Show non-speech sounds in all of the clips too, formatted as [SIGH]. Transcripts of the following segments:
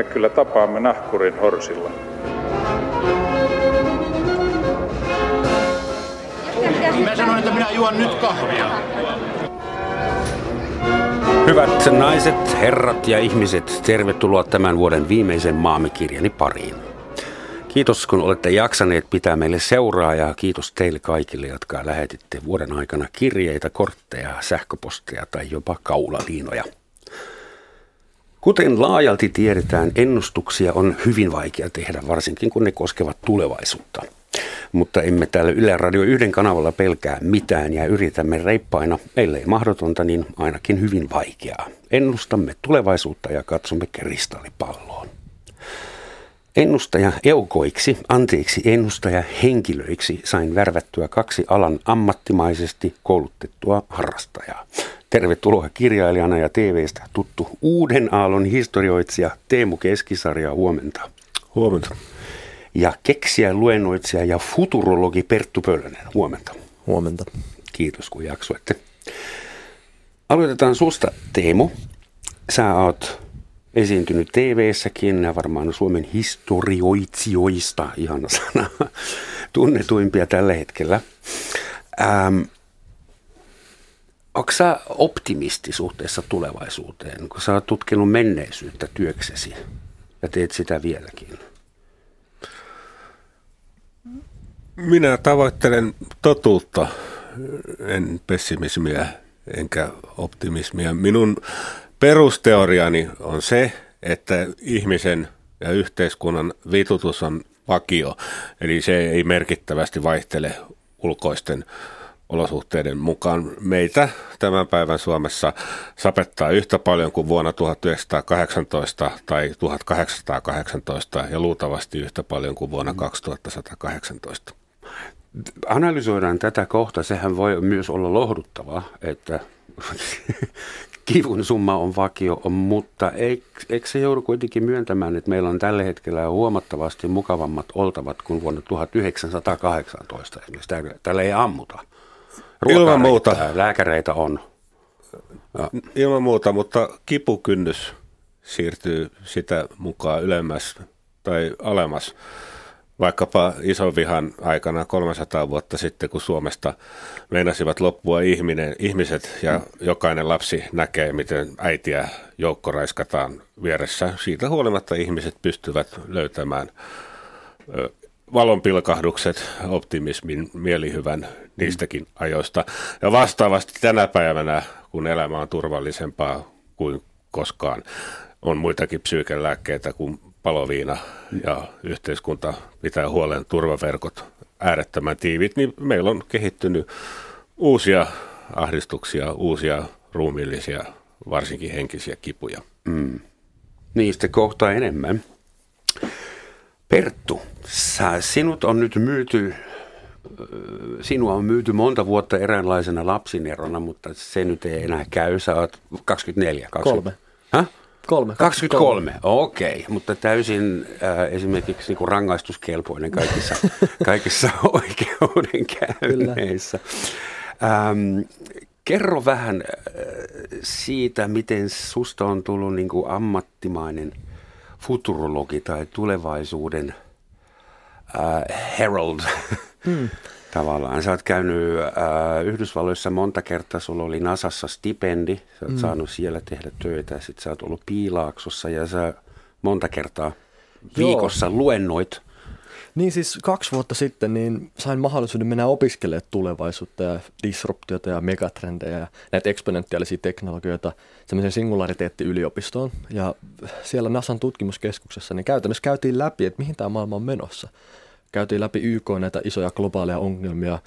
me kyllä tapaamme nahkurin horsilla. Mä sanoin, että minä juon nyt kahvia. Hyvät naiset, herrat ja ihmiset, tervetuloa tämän vuoden viimeisen maamikirjani pariin. Kiitos kun olette jaksaneet pitää meille seuraa ja kiitos teille kaikille, jotka lähetitte vuoden aikana kirjeitä, kortteja, sähköposteja tai jopa kaulaliinoja. Kuten laajalti tiedetään, ennustuksia on hyvin vaikea tehdä, varsinkin kun ne koskevat tulevaisuutta. Mutta emme täällä Yle Radio yhden kanavalla pelkää mitään ja yritämme reippaina, ellei mahdotonta, niin ainakin hyvin vaikeaa. Ennustamme tulevaisuutta ja katsomme kristallipalloon. Ennustaja eukoiksi, anteeksi ennustaja henkilöiksi sain värvättyä kaksi alan ammattimaisesti koulutettua harrastajaa. Tervetuloa kirjailijana ja TVstä tuttu Uuden aallon historioitsija Teemu Keskisarja huomenta. Huomenta. Ja keksiä luennoitsija ja futurologi Perttu Pölönen. Huomenta. Huomenta. Kiitos kun jaksoitte. Aloitetaan susta Teemu. Sä oot esiintynyt TV-säkin ja varmaan Suomen historioitsijoista, ihana sana, tunnetuimpia tällä hetkellä. Ähm, Onko sä optimisti suhteessa tulevaisuuteen, kun sä oot tutkinut menneisyyttä työksesi ja teet sitä vieläkin? Minä tavoittelen totuutta, en pessimismiä enkä optimismia. Minun perusteoriani on se, että ihmisen ja yhteiskunnan vitutus on vakio, eli se ei merkittävästi vaihtele ulkoisten olosuhteiden mukaan. Meitä tämän päivän Suomessa sapettaa yhtä paljon kuin vuonna 1918 tai 1818 ja luultavasti yhtä paljon kuin vuonna 2118. Analysoidaan tätä kohta. Sehän voi myös olla lohduttavaa, että kivun summa on vakio, mutta eikö, eikö se joudu kuitenkin myöntämään, että meillä on tällä hetkellä huomattavasti mukavammat oltavat kuin vuonna 1918 esimerkiksi. Täällä ei ammuta. Ilman muuta. Lääkäreitä on. Ja. Ilman muuta, mutta kipukynnys siirtyy sitä mukaan ylemmäs tai alemmas. Vaikkapa vihan aikana 300 vuotta sitten, kun Suomesta meinasivat loppua ihminen, ihmiset ja jokainen lapsi näkee, miten äitiä joukkoraiskataan vieressä. Siitä huolimatta ihmiset pystyvät löytämään valonpilkahdukset, optimismin, mielihyvän niistäkin ajoista. Ja vastaavasti tänä päivänä, kun elämä on turvallisempaa kuin koskaan, on muitakin psyykelääkkeitä kuin paloviina ja yhteiskunta pitää huolen turvaverkot äärettömän tiivit, niin meillä on kehittynyt uusia ahdistuksia, uusia ruumiillisia, varsinkin henkisiä kipuja. Mm. Niistä kohta enemmän. Perttu, sä, sinut on nyt myyty, sinua on myyty monta vuotta eräänlaisena lapsinerona, mutta se nyt ei enää käy. Sä oot 24. 20. Kolme. Häh? Kolme. 23, okei, okay. mutta täysin äh, esimerkiksi niin rangaistuskelpoinen kaikissa, [LAUGHS] kaikissa oikeudenkäynneissä. Ähm, kerro vähän äh, siitä, miten susta on tullut niin kuin ammattimainen – futurologi tai tulevaisuuden äh, herald hmm. Tavallaan. Sä oot käynyt äh, Yhdysvalloissa monta kertaa, sulla oli Nasassa stipendi, sä oot hmm. saanut siellä tehdä töitä, sitten sä oot ollut Piilaaksossa ja sä monta kertaa viikossa Joo. luennoit niin siis kaksi vuotta sitten niin sain mahdollisuuden mennä opiskelemaan tulevaisuutta ja disruptiota ja megatrendejä ja näitä eksponentiaalisia teknologioita semmoisen singulariteettiyliopistoon. Ja siellä NASAn tutkimuskeskuksessa niin käytännössä käytiin läpi, että mihin tämä maailma on menossa. Käytiin läpi YK näitä isoja globaaleja ongelmia,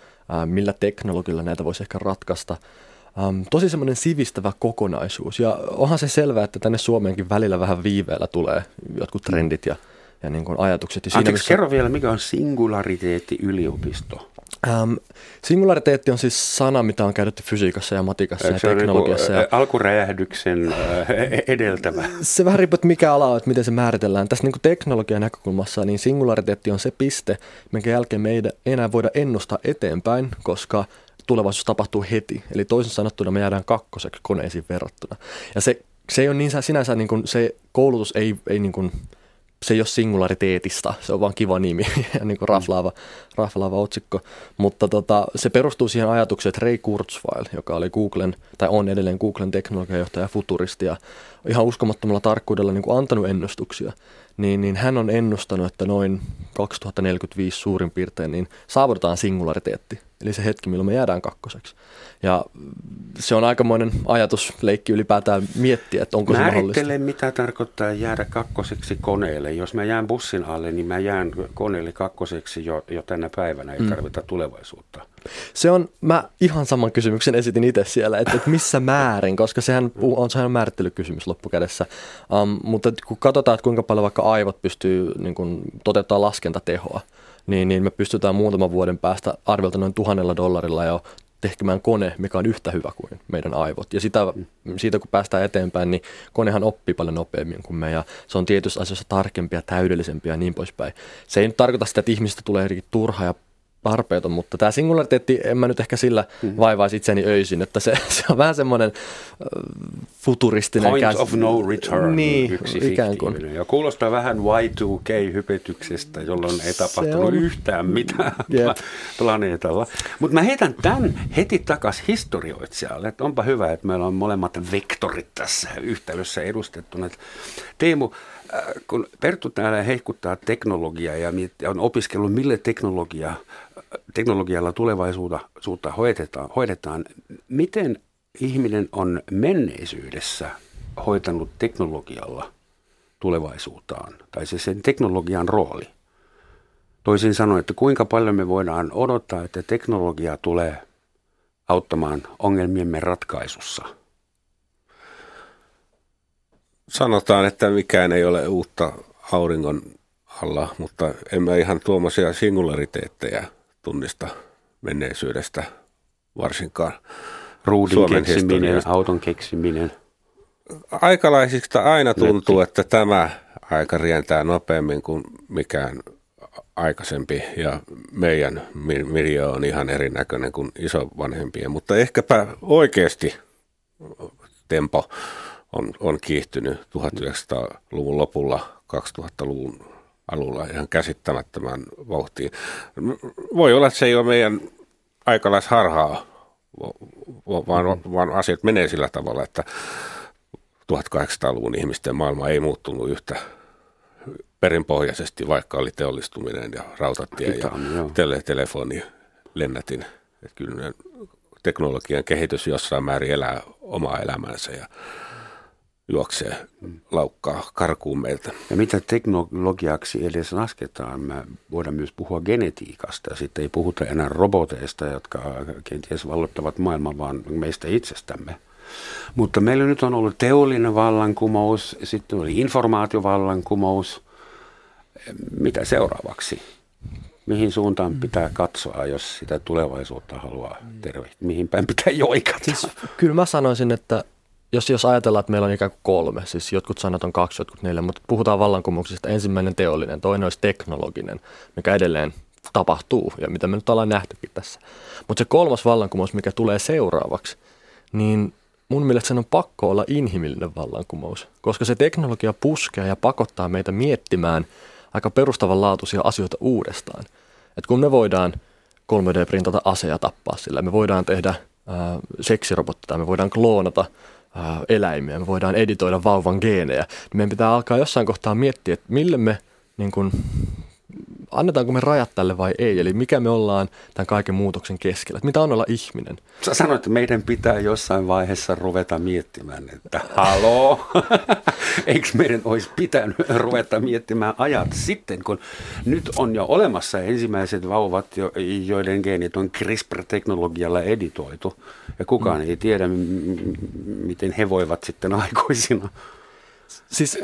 millä teknologialla näitä voisi ehkä ratkaista. Um, tosi semmoinen sivistävä kokonaisuus ja onhan se selvää, että tänne Suomeenkin välillä vähän viiveellä tulee jotkut trendit ja ja niin kuin ajatukset. Ja siinä, Anteeksi, missä... kerro vielä, mikä on singulariteetti-yliopisto? Ähm, singulariteetti on siis sana, mitä on käytetty fysiikassa ja matikassa Eikö ja teknologiassa. Se on ja... alkuräjähdyksen edeltävä. Se vähän riippuu, että mikä ala on, että miten se määritellään. Tässä niin teknologian näkökulmassa niin singulariteetti on se piste, minkä jälkeen me ei enää voida ennustaa eteenpäin, koska tulevaisuus tapahtuu heti. Eli toisin sanottuna me jäädään kakkoseksi koneisiin verrattuna. Ja se se ei ole niin sinänsä, niin kuin, se koulutus ei, ei niin kuin, se ei ole singulariteetista, se on vaan kiva nimi [LAUGHS] ja niin kuin raflaava, raflaava otsikko. Mutta tota, se perustuu siihen ajatukseen, että Ray Kurzweil, joka oli Googlen, tai on edelleen Googlen teknologiajohtaja ja futuristi ja ihan uskomattomalla tarkkuudella niin kuin antanut ennustuksia, niin, niin hän on ennustanut, että noin 2045 suurin piirtein niin saavutetaan singulariteetti, eli se hetki, milloin me jäädään kakkoseksi. Ja se on aikamoinen ajatusleikki ylipäätään miettiä, että onko se mahdollista. mitä tarkoittaa jäädä kakkoseksi koneelle. Jos mä jään bussin alle, niin mä jään koneelle kakkoseksi jo, jo tänä päivänä, ei mm. tarvita tulevaisuutta. Se on, mä ihan saman kysymyksen esitin itse siellä, että, että missä määrin, koska sehän on sehän määrittelykysymys loppukädessä. Um, mutta kun katsotaan, että kuinka paljon vaikka aivot pystyy niin kun, toteuttamaan laskentatehoa, niin, niin me pystytään muutaman vuoden päästä arviolta noin tuhannella dollarilla jo tekemään kone, mikä on yhtä hyvä kuin meidän aivot. Ja sitä, siitä kun päästään eteenpäin, niin konehan oppii paljon nopeammin kuin me ja se on tietyissä asioissa tarkempia, täydellisempiä ja niin poispäin. Se ei nyt tarkoita sitä, että ihmistä tulee turha ja tarpeeton, mutta tämä singulariteetti, en mä nyt ehkä sillä mm. vaivaisi itseni öisin, että se, [LAUGHS] se on vähän semmoinen futuristinen Point käs... of no return, niin, yksi ikään kuin. Ja kuulostaa vähän Y2K-hypetyksestä, jolloin ei tapahtunut on... yhtään mitään [LAUGHS] yep. planeetalla. Mutta mä heitän tämän heti takaisin historioitsijalle, että onpa hyvä, että meillä on molemmat vektorit tässä yhtälössä edustettuna. Teemu, kun Perttu täällä heikuttaa teknologiaa ja on opiskellut, mille teknologia teknologialla tulevaisuutta hoidetaan, hoidetaan. Miten ihminen on menneisyydessä hoitanut teknologialla tulevaisuuttaan, tai se sen teknologian rooli? Toisin sanoen, että kuinka paljon me voidaan odottaa, että teknologia tulee auttamaan ongelmiemme ratkaisussa? Sanotaan, että mikään ei ole uutta auringon alla, mutta emme ihan tuommoisia singulariteetteja tunnista menneisyydestä varsinkaan. Ruudin Suomen keksiminen, auton keksiminen. Aikalaisista aina tuntuu, Netti. että tämä aika rientää nopeammin kuin mikään aikaisempi ja meidän Mirjo on ihan erinäköinen kuin isovanhempien, mutta ehkäpä oikeasti tempo on, on kiihtynyt 1900-luvun lopulla 2000-luvun alulla ihan käsittämättömän vauhtiin. Voi olla, että se ei ole meidän aikalaisharhaa, vaan, vaan asiat menee sillä tavalla, että 1800-luvun ihmisten maailma ei muuttunut yhtä perinpohjaisesti, vaikka oli teollistuminen ja rautatie ja tele, telefoni, lennätin. Että kyllä teknologian kehitys jossain määrin elää omaa elämänsä ja juoksee, laukkaa karkuun meiltä. Ja mitä teknologiaksi edes lasketaan? Me voidaan myös puhua genetiikasta ja sitten ei puhuta enää roboteista, jotka kenties vallottavat maailman, vaan meistä itsestämme. Mutta meillä nyt on ollut teollinen vallankumous, sitten oli informaatiovallankumous. Mitä seuraavaksi? Mihin suuntaan pitää katsoa, jos sitä tulevaisuutta haluaa tervehtiä? Mihin päin pitää joikata? Siis, kyllä mä sanoisin, että jos, jos ajatellaan, että meillä on ikään kuin kolme, siis jotkut sanat on kaksi, jotkut neljä, mutta puhutaan vallankumouksista. Ensimmäinen teollinen, toinen olisi teknologinen, mikä edelleen tapahtuu ja mitä me nyt ollaan nähtykin tässä. Mutta se kolmas vallankumous, mikä tulee seuraavaksi, niin mun mielestä sen on pakko olla inhimillinen vallankumous, koska se teknologia puskee ja pakottaa meitä miettimään aika perustavanlaatuisia asioita uudestaan. Et kun me voidaan 3D-printata aseja tappaa sillä, me voidaan tehdä seksirobotteja, me voidaan kloonata eläimiä, me voidaan editoida vauvan geenejä, meidän pitää alkaa jossain kohtaa miettiä, että mille me, niin kuin, annetaanko me rajat tälle vai ei, eli mikä me ollaan tämän kaiken muutoksen keskellä, että mitä on olla ihminen. Sä sanoit, että meidän pitää jossain vaiheessa ruveta miettimään, että haloo, [LAUGHS] eikö meidän olisi pitänyt ruveta miettimään ajat sitten, kun nyt on jo olemassa ensimmäiset vauvat, joiden geenit on CRISPR-teknologialla editoitu, ja kukaan mm. ei tiedä, miten he voivat sitten [LAUGHS] aikuisina Siis,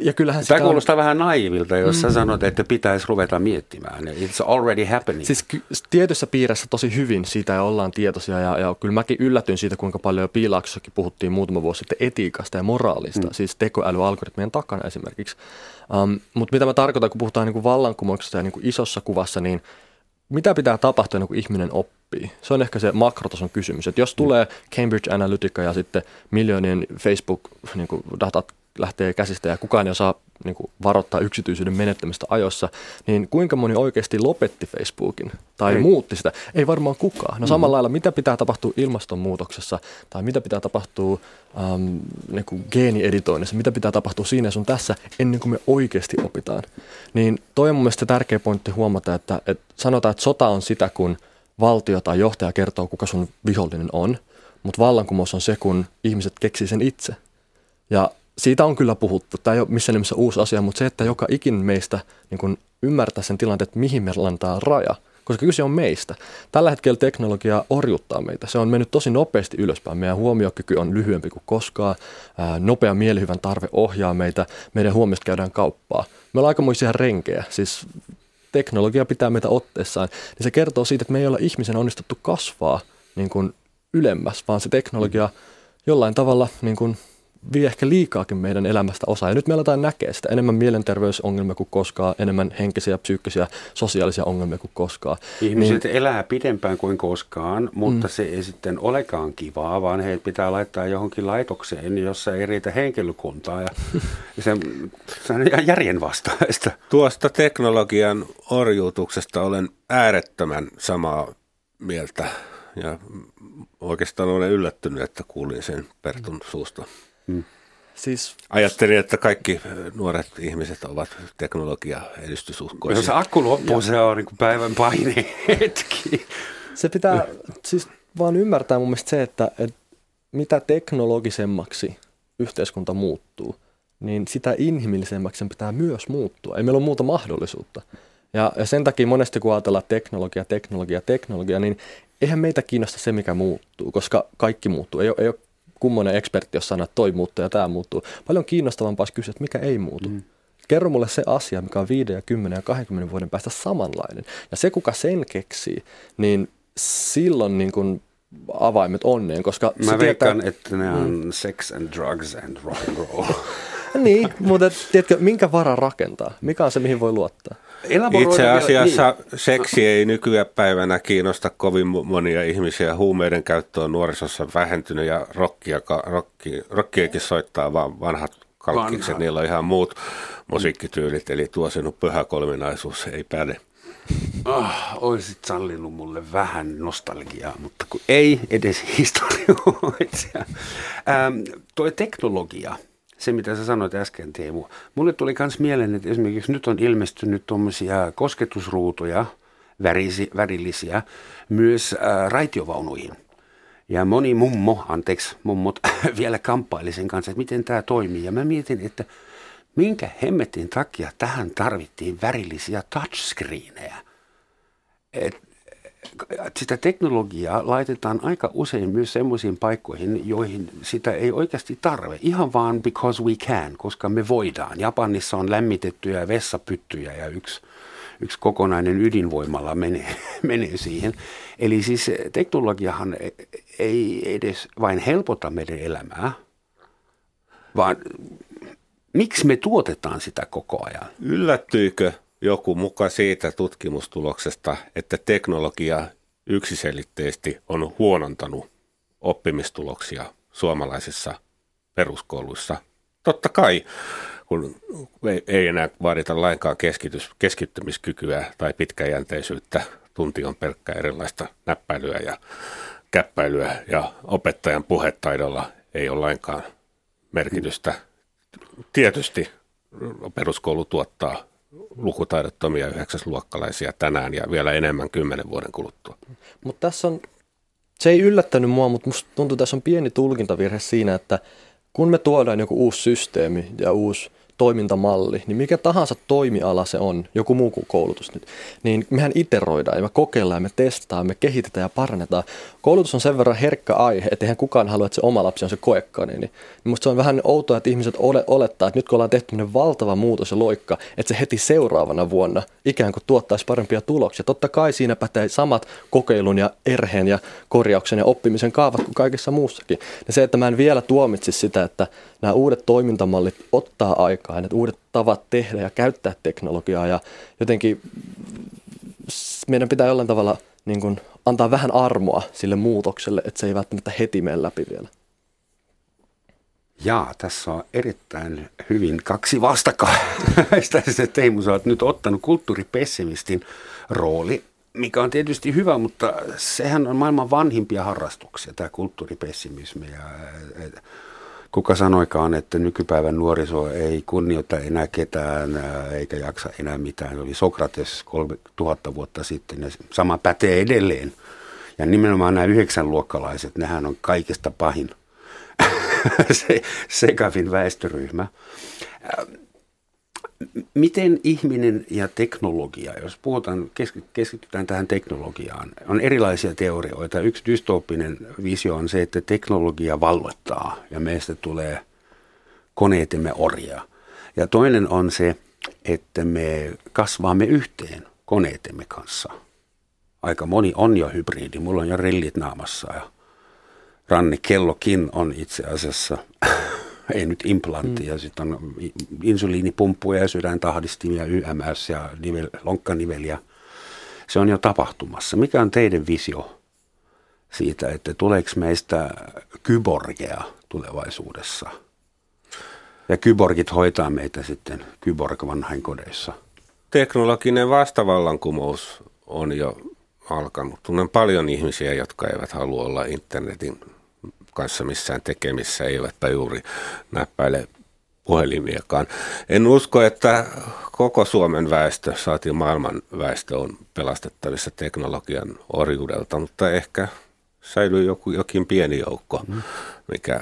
ja kyllähän Tämä kuulostaa on... vähän naivilta, jos mm. sä sanot, että pitäisi ruveta miettimään. It's already happening. Siis tietyssä piirissä tosi hyvin siitä ja ollaan tietoisia. Ja, ja kyllä mäkin yllätyin siitä, kuinka paljon jo piilauksessakin puhuttiin muutama vuosi sitten etiikasta ja moraalista. Mm. Siis tekoälyalgoritmien takana esimerkiksi. Um, mutta mitä mä tarkoitan, kun puhutaan niin kuin vallankumouksesta ja niin kuin isossa kuvassa, niin mitä pitää tapahtua ennen kuin ihminen oppii? Se on ehkä se makrotason kysymys. Että jos tulee Cambridge Analytica ja sitten miljoonien Facebook-datat niin lähtee käsistä ja kukaan ei osaa niin kuin varoittaa yksityisyyden menettämistä ajoissa, niin kuinka moni oikeasti lopetti Facebookin tai ei. muutti sitä? Ei varmaan kukaan. No samalla mm. lailla, mitä pitää tapahtua ilmastonmuutoksessa tai mitä pitää tapahtua ähm, niin kuin geenieditoinnissa, mitä pitää tapahtua siinä sun tässä ennen kuin me oikeasti opitaan. Niin toi on mun mielestä tärkeä pointti huomata, että, että sanotaan, että sota on sitä, kun valtio tai johtaja kertoo, kuka sun vihollinen on, mutta vallankumous on se, kun ihmiset keksii sen itse. Ja siitä on kyllä puhuttu. Tämä ei ole missään nimessä uusi asia, mutta se, että joka ikin meistä niin kun ymmärtää sen tilanteen, että mihin me lantaa raja, koska kyse on meistä. Tällä hetkellä teknologia orjuttaa meitä. Se on mennyt tosi nopeasti ylöspäin. Meidän huomiokyky on lyhyempi kuin koskaan. nopea mielihyvän tarve ohjaa meitä. Meidän huomiosta käydään kauppaa. Me ollaan aikamoisia renkejä. Siis teknologia pitää meitä otteessaan. Niin se kertoo siitä, että me ei olla ihmisen onnistuttu kasvaa niin kuin ylemmäs, vaan se teknologia jollain tavalla niin kuin vie ehkä liikaakin meidän elämästä osaa. Ja nyt me aletaan näkee sitä enemmän mielenterveysongelmia kuin koskaan, enemmän henkisiä, psyykkisiä, sosiaalisia ongelmia kuin koskaan. Ihmiset niin, elää pidempään kuin koskaan, mutta mm. se ei sitten olekaan kivaa, vaan heitä pitää laittaa johonkin laitokseen, jossa ei riitä henkilökuntaa. Ja [LAUGHS] se, se on ihan järjenvastaista. Tuosta teknologian orjuutuksesta olen äärettömän samaa mieltä. Ja oikeastaan olen yllättynyt, että kuulin sen Pertun suusta. Mm. Siis, Ajattelin, että kaikki nuoret ihmiset ovat teknologia edistysuhkoisia. Jos akku loppuu, se on niin päivän paine hetki. Se pitää siis vaan ymmärtää mun mielestä se, että, että mitä teknologisemmaksi yhteiskunta muuttuu, niin sitä inhimillisemmäksi sen pitää myös muuttua. Ei meillä ole muuta mahdollisuutta. Ja, ja sen takia monesti kun ajatellaan teknologia, teknologia, teknologia, niin eihän meitä kiinnosta se, mikä muuttuu, koska kaikki muuttuu. Ei ole, ei ole kummonen ekspertti, jos sanoo, että toi muuttuu ja tämä muuttuu. Paljon kiinnostavampaa olisi kysyä, että mikä ei muutu. Mm. Kerro mulle se asia, mikä on 5 ja 10 ja 20 vuoden päästä samanlainen. Ja se, kuka sen keksii, niin silloin niin kuin avaimet onneen, koska... Mä veikkaan, tietää, että ne on mm. sex and drugs and rock and roll. [LAUGHS] niin, mutta tiedätkö, minkä vara rakentaa? Mikä on se, mihin voi luottaa? Itse asiassa niin. seksi ei nykyään päivänä kiinnosta kovin monia ihmisiä. Huumeiden käyttö on nuorisossa vähentynyt ja rockia, rocki, rockiakin soittaa vaan vanhat kalkkikset. Vanha. Niillä on ihan muut musiikkityylit, eli tuo sinun pyhä kolminaisuus ei päde. Oh, oisit sallinut mulle vähän nostalgiaa, mutta kun ei edes historioitsija. Ähm, tuo teknologia – se, mitä sä sanoit äsken, Teemu. Mulle tuli myös mieleen, että esimerkiksi nyt on ilmestynyt tuommoisia kosketusruutuja, värisi, värillisiä, myös äh, raitiovaunuihin. Ja moni mummo, anteeksi mummot, [LAUGHS] vielä kamppaili sen kanssa, että miten tämä toimii. Ja mä mietin, että minkä hemmetin takia tähän tarvittiin värillisiä touchscreenejä. Et sitä teknologiaa laitetaan aika usein myös semmoisiin paikkoihin, joihin sitä ei oikeasti tarve. Ihan vaan because we can, koska me voidaan. Japanissa on lämmitettyjä vessapyttyjä ja yksi, yksi kokonainen ydinvoimalla menee, [LAUGHS] menee siihen. Eli siis teknologiahan ei edes vain helpota meidän elämää, vaan miksi me tuotetaan sitä koko ajan? Yllättyykö joku muka siitä tutkimustuloksesta, että teknologia yksiselitteisesti on huonontanut oppimistuloksia suomalaisissa peruskouluissa. Totta kai, kun ei enää vaadita lainkaan keskitys, keskittymiskykyä tai pitkäjänteisyyttä, tunti on pelkkä erilaista näppäilyä ja käppäilyä ja opettajan puhetaidolla ei ole lainkaan merkitystä. Tietysti peruskoulu tuottaa lukutaidottomia yhdeksäsluokkalaisia tänään ja vielä enemmän kymmenen vuoden kuluttua. Mutta tässä on, se ei yllättänyt mua, mutta musta tuntuu, että tässä on pieni tulkintavirhe siinä, että kun me tuodaan joku uusi systeemi ja uusi toimintamalli, niin mikä tahansa toimiala se on, joku muu kuin koulutus nyt, niin mehän iteroidaan ja me kokeillaan, me testataan, me kehitetään ja parannetaan. Koulutus on sen verran herkkä aihe, että eihän kukaan halua, että se oma lapsi on se koekka, niin, niin musta se on vähän outoa, että ihmiset ole, olettaa, että nyt kun ollaan tehty valtava muutos ja loikka, että se heti seuraavana vuonna ikään kuin tuottaisi parempia tuloksia. Totta kai siinä pätee samat kokeilun ja erheen ja korjauksen ja oppimisen kaavat kuin kaikessa muussakin. Ja se, että mä en vielä tuomitsisi sitä, että nämä uudet toimintamallit ottaa aikaa, että uudet tavat tehdä ja käyttää teknologiaa ja jotenkin meidän pitää jollain tavalla niin kuin, antaa vähän armoa sille muutokselle, että se ei välttämättä heti mene läpi vielä. Jaa, tässä on erittäin hyvin kaksi vastakkaista. [LAUGHS] Teemu, sä oot nyt ottanut kulttuuripessimistin rooli, mikä on tietysti hyvä, mutta sehän on maailman vanhimpia harrastuksia, tämä kulttuuripessimismi. Ja, kuka sanoikaan, että nykypäivän nuoriso ei kunnioita enää ketään eikä jaksa enää mitään. Se oli Sokrates 3000 vuotta sitten ja sama pätee edelleen. Ja nimenomaan nämä yhdeksänluokkalaiset, nehän on kaikista pahin [LAUGHS] se, sekavin väestöryhmä. Miten ihminen ja teknologia, jos puhutaan, keskitytään tähän teknologiaan, on erilaisia teorioita. Yksi dystooppinen visio on se, että teknologia valvottaa ja meistä tulee koneetemme orjaa. Ja toinen on se, että me kasvaamme yhteen koneetemme kanssa. Aika moni on jo hybridi. Mulla on jo rillit naamassa ja rannekellokin on itse asiassa, ei nyt implantti, mm. sitten on insuliinipumppuja ja sydäntahdistimia, YMS ja nivel, lonkkaniveliä. Se on jo tapahtumassa. Mikä on teidän visio siitä, että tuleeko meistä kyborgeja tulevaisuudessa? Ja kyborgit hoitaa meitä sitten kyborg kodeissa. Teknologinen vastavallankumous on jo alkanut. Tunnen paljon ihmisiä, jotka eivät halua olla internetin kanssa missään tekemissä, eivätpä juuri näppäile puhelimiakaan. En usko, että koko Suomen väestö, saatiin maailman väestö, on pelastettavissa teknologian orjuudelta, mutta ehkä säilyy joku, jokin pieni joukko, mm. mikä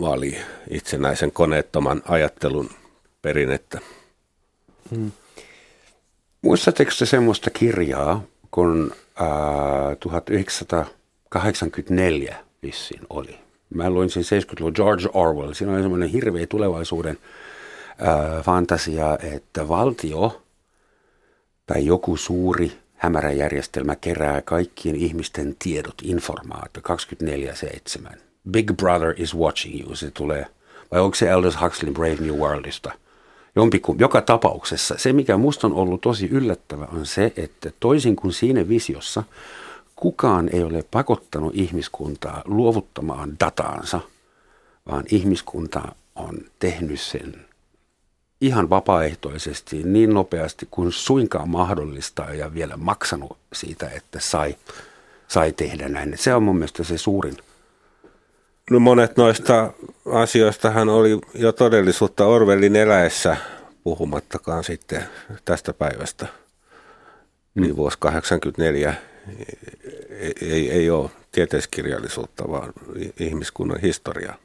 vali itsenäisen koneettoman ajattelun perinnettä. Mm. Muistatteko te semmoista kirjaa, kun äh, 1984 vissiin oli? Mä luin sen 70-luvun George Orwell. Siinä oli semmoinen hirveä tulevaisuuden ää, fantasia, että valtio tai joku suuri hämärä järjestelmä kerää kaikkien ihmisten tiedot, informaatio 24-7. Big Brother is watching you, se tulee. Vai onko se Aldous Huxley Brave New Worldista? Jompikum, joka tapauksessa se, mikä musta on ollut tosi yllättävä, on se, että toisin kuin siinä visiossa – kukaan ei ole pakottanut ihmiskuntaa luovuttamaan dataansa, vaan ihmiskunta on tehnyt sen ihan vapaaehtoisesti niin nopeasti kuin suinkaan mahdollista ja vielä maksanut siitä, että sai, sai tehdä näin. Se on mun mielestä se suurin. No monet noista asioistahan oli jo todellisuutta Orwellin eläessä, puhumattakaan sitten tästä päivästä. Mm. Niin vuosi 84 ei, ei ole tieteiskirjallisuutta, vaan ihmiskunnan historiaa.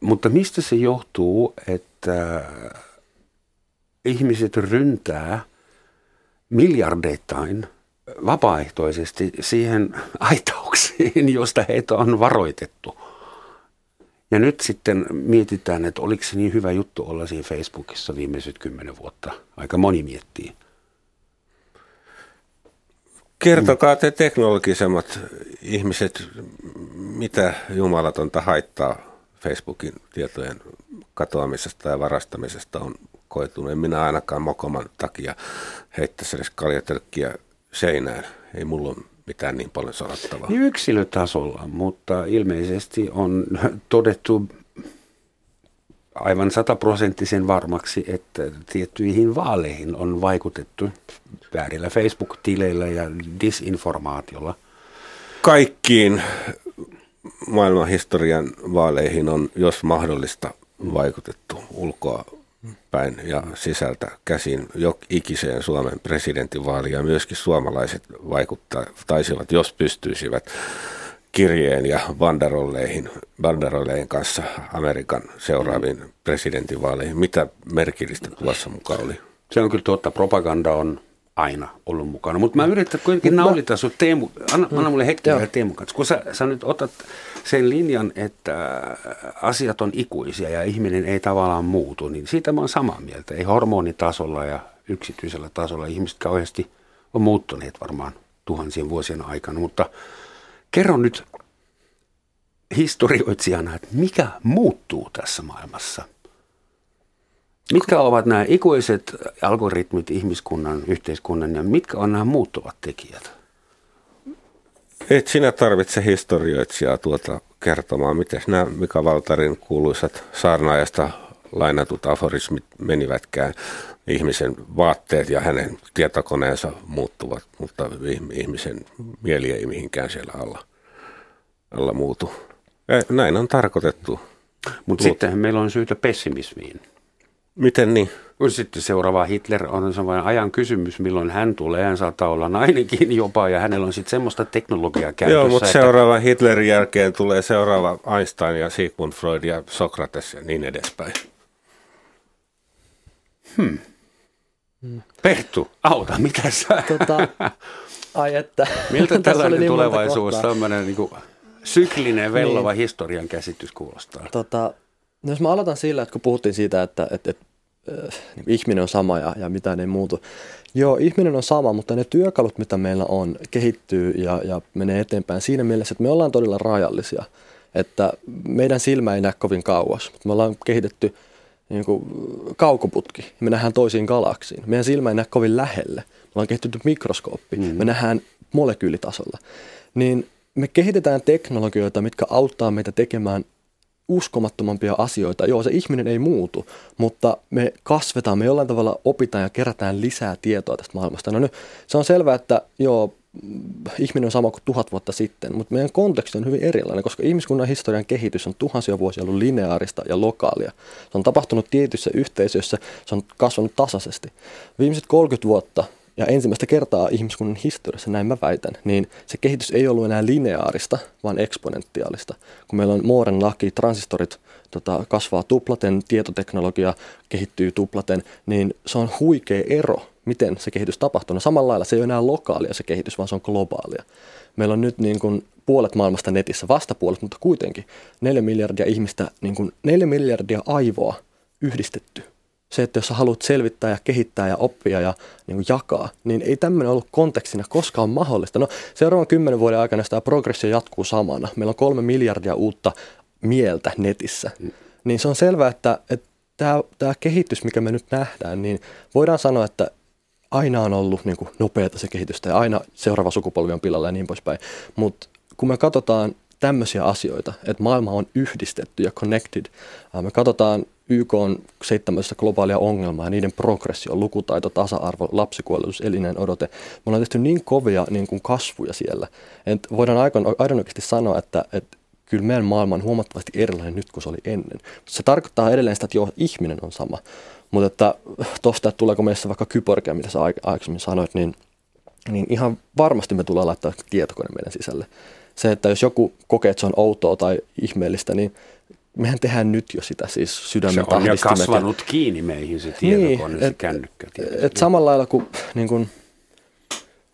Mutta mistä se johtuu, että ihmiset ryntää miljardeittain vapaaehtoisesti siihen [LAUGHS] aitauksiin, josta heitä on varoitettu. Ja nyt sitten mietitään, että oliko se niin hyvä juttu olla siinä Facebookissa viimeiset kymmenen vuotta. Aika moni miettii. Kertokaa te teknologisemmat ihmiset, mitä jumalatonta haittaa Facebookin tietojen katoamisesta ja varastamisesta on koitunut. En minä ainakaan mokoman takia heittäisi edes kaljatölkkiä seinään. Ei mulla ole mitään niin paljon sanottavaa. Niin yksilötasolla, mutta ilmeisesti on [LAUGHS] todettu aivan sataprosenttisen varmaksi, että tiettyihin vaaleihin on vaikutettu väärillä Facebook-tileillä ja disinformaatiolla. Kaikkiin maailman historian vaaleihin on, jos mahdollista, vaikutettu ulkoa päin ja sisältä käsin jo ikiseen Suomen presidentinvaaliin ja myöskin suomalaiset vaikuttaa, taisivat, jos pystyisivät kirjeen ja banderolleihin, banderolleihin kanssa Amerikan seuraaviin presidentinvaaleihin. Mitä merkillistä tuossa mukaan oli? Se on kyllä totta. Propaganda on aina ollut mukana. Mutta mä yritän kuitenkin naulita sun Teemu, anna, anna mulle hetki vielä Teemu kanssa. Kun sä, sä nyt otat sen linjan, että asiat on ikuisia ja ihminen ei tavallaan muutu, niin siitä mä oon samaa mieltä. Ei hormonitasolla ja yksityisellä tasolla ihmiset kauheasti on muuttuneet varmaan tuhansien vuosien aikana, mutta kerro nyt historioitsijana, että mikä muuttuu tässä maailmassa? Mitkä ovat nämä ikuiset algoritmit ihmiskunnan, yhteiskunnan ja mitkä on nämä muuttuvat tekijät? Et sinä tarvitse historioitsijaa tuota kertomaan, miten nämä Mika Valtarin kuuluisat saarnaajasta lainatut aforismit menivätkään. Ihmisen vaatteet ja hänen tietokoneensa muuttuvat, mutta ihmisen mieli ei mihinkään siellä alla, alla muutu. Näin on tarkoitettu. Mutta sittenhän meillä on syytä pessimismiin. Miten niin? Sitten seuraava Hitler on sellainen ajan kysymys, milloin hän tulee. Hän saattaa olla nainenkin jopa ja hänellä on sitten semmoista teknologiaa käytössä. Joo, mutta että... seuraava Hitlerin jälkeen tulee seuraava Einstein ja Sigmund Freud ja Sokrates ja niin edespäin. Hmm. Perttu, auta, mitä sä? Tota, ai että. Miltä tällainen niin tulevaisuus, tämmöinen niin syklinen, vellova niin. historian käsitys kuulostaa? Tota, No jos mä aloitan sillä, että kun puhuttiin siitä, että, että, että äh, niin ihminen on sama ja, ja mitään ei muutu. Joo, ihminen on sama, mutta ne työkalut, mitä meillä on, kehittyy ja, ja menee eteenpäin siinä mielessä, että me ollaan todella rajallisia. Että meidän silmä ei näe kovin kauas, mutta me ollaan kehitetty niin kuin kaukoputki. Me nähdään toisiin galaksiin. Meidän silmä ei näe kovin lähelle. Me ollaan kehitetty mikroskooppi. Mm. Me nähdään molekyylitasolla. Niin me kehitetään teknologioita, mitkä auttaa meitä tekemään uskomattomampia asioita. Joo, se ihminen ei muutu, mutta me kasvetaan, me jollain tavalla opitaan ja kerätään lisää tietoa tästä maailmasta. No nyt se on selvää, että joo, ihminen on sama kuin tuhat vuotta sitten, mutta meidän konteksti on hyvin erilainen, koska ihmiskunnan historian kehitys on tuhansia vuosia ollut lineaarista ja lokaalia. Se on tapahtunut tietyissä yhteisöissä, se on kasvanut tasaisesti. Viimeiset 30 vuotta ja ensimmäistä kertaa ihmiskunnan historiassa, näin mä väitän, niin se kehitys ei ollut enää lineaarista, vaan eksponentiaalista. Kun meillä on Mooren laki, transistorit tota, kasvaa tuplaten, tietoteknologia kehittyy tuplaten, niin se on huikea ero, miten se kehitys tapahtuu. No samalla lailla se ei ole enää lokaalia se kehitys, vaan se on globaalia. Meillä on nyt niin kuin puolet maailmasta netissä, vastapuolet, mutta kuitenkin neljä miljardia ihmistä, niin kuin neljä miljardia aivoa yhdistetty se, että jos sä haluat selvittää ja kehittää ja oppia ja niin kuin jakaa, niin ei tämmöinen ollut kontekstina koskaan mahdollista. No seuraavan kymmenen vuoden aikana tämä progressio jatkuu samana. Meillä on kolme miljardia uutta mieltä netissä. Mm. Niin se on selvää, että, että tämä, tämä kehitys, mikä me nyt nähdään, niin voidaan sanoa, että aina on ollut niin kuin nopeata se kehitystä ja aina seuraava sukupolvi on pilalla ja niin poispäin. Mutta kun me katsotaan tämmöisiä asioita, että maailma on yhdistetty ja connected, me katsotaan YK on seitsemässä globaalia ongelmaa, niiden progressio, lukutaito, tasa-arvo, lapsikuolleisuus, elinen odote. Me ollaan tehty niin kovia niin kuin kasvuja siellä, että voidaan aidon oikeasti sanoa, että, että kyllä meidän maailma on huomattavasti erilainen nyt kuin se oli ennen. Se tarkoittaa edelleen sitä, että joo, ihminen on sama. Mutta että tuosta, että tuleeko meissä vaikka kyborgia, mitä sä aikaisemmin sanoit, niin, niin ihan varmasti me tullaan laittaa tietokone meidän sisälle. Se, että jos joku kokee, että se on outoa tai ihmeellistä, niin mehän tehdään nyt jo sitä siis sydämen Se on jo kasvanut ja, kiinni meihin se tietokone, niin, se et, kännykkä. Et, et samalla lailla kuin niin kun,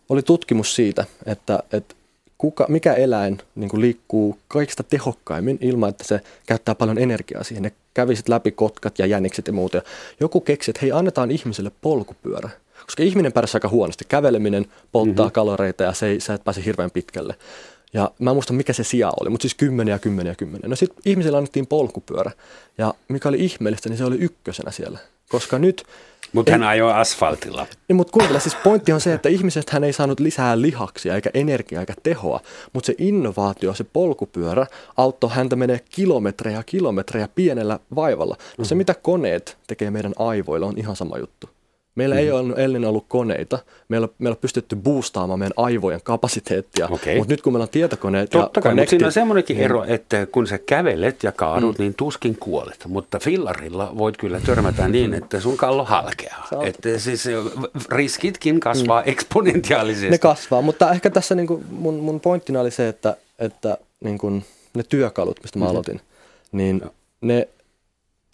oli tutkimus siitä, että, että kuka, mikä eläin niin kuin liikkuu kaikista tehokkaimmin ilman, että se käyttää paljon energiaa siihen. Ne kävisit läpi kotkat ja jänikset ja muuta. Ja joku keksi, että hei, annetaan ihmiselle polkupyörä. Koska ihminen pärjää aika huonosti. Käveleminen polttaa mm-hmm. kaloreita ja se ei, sä et pääse hirveän pitkälle. Ja mä en muista mikä se sija oli, mutta siis kymmeniä ja kymmeniä ja kymmeniä. No sitten ihmisille annettiin polkupyörä ja mikä oli ihmeellistä, niin se oli ykkösenä siellä. Koska nyt... Mutta hän ajoi asfaltilla. Niin, mutta kuuntele, siis pointti on se, että ihmiset hän ei saanut lisää lihaksia eikä energiaa eikä tehoa, mutta se innovaatio, se polkupyörä auttoi häntä menee kilometrejä ja kilometrejä pienellä vaivalla. No se, mm. mitä koneet tekee meidän aivoilla, on ihan sama juttu. Meillä mm. ei ole ennen ollut koneita. Meillä, meillä on pystytty boostaamaan meidän aivojen kapasiteettia, okay. mutta nyt kun meillä on tietokoneet Totta ja kai, mutta siinä on semmoinenkin niin. ero, että kun sä kävelet ja kaadut, mm. niin tuskin kuolet. Mutta fillarilla voit kyllä törmätä [LAUGHS] niin, että sun kallo halkeaa. Että siis riskitkin kasvaa mm. eksponentiaalisesti. Ne kasvaa, mutta ehkä tässä niin kuin mun, mun pointtina oli se, että, että niin kuin ne työkalut, mistä mä mm-hmm. aloitin, niin ne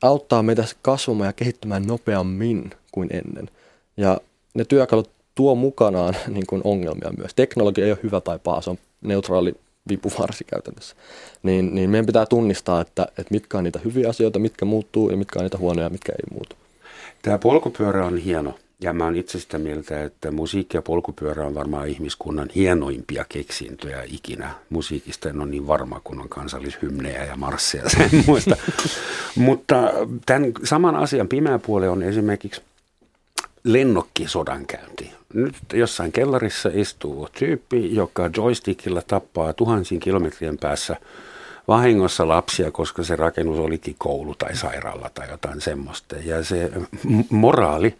auttaa meitä kasvamaan ja kehittymään nopeammin kuin ennen. Ja ne työkalut tuo mukanaan [LAUGHS] niin kuin ongelmia myös. Teknologia ei ole hyvä tai paha, se on neutraali vipuvarsi käytännössä. Niin, niin meidän pitää tunnistaa, että, että mitkä on niitä hyviä asioita, mitkä muuttuu ja mitkä on niitä huonoja, mitkä ei muutu. Tämä polkupyörä on hieno Ja mä oon itse sitä mieltä, että musiikki ja polkupyörä on varmaan ihmiskunnan hienoimpia keksintöjä ikinä. Musiikista en ole niin varma, kun on kansallishymnejä ja marsseja [LAUGHS] sen muista. Mutta tämän saman asian pimeä puoli on esimerkiksi lennokkisodankäynti. Nyt jossain kellarissa istuu tyyppi, joka joystickilla tappaa tuhansien kilometrien päässä vahingossa lapsia, koska se rakennus olikin koulu tai sairaala tai jotain semmoista. Ja se moraali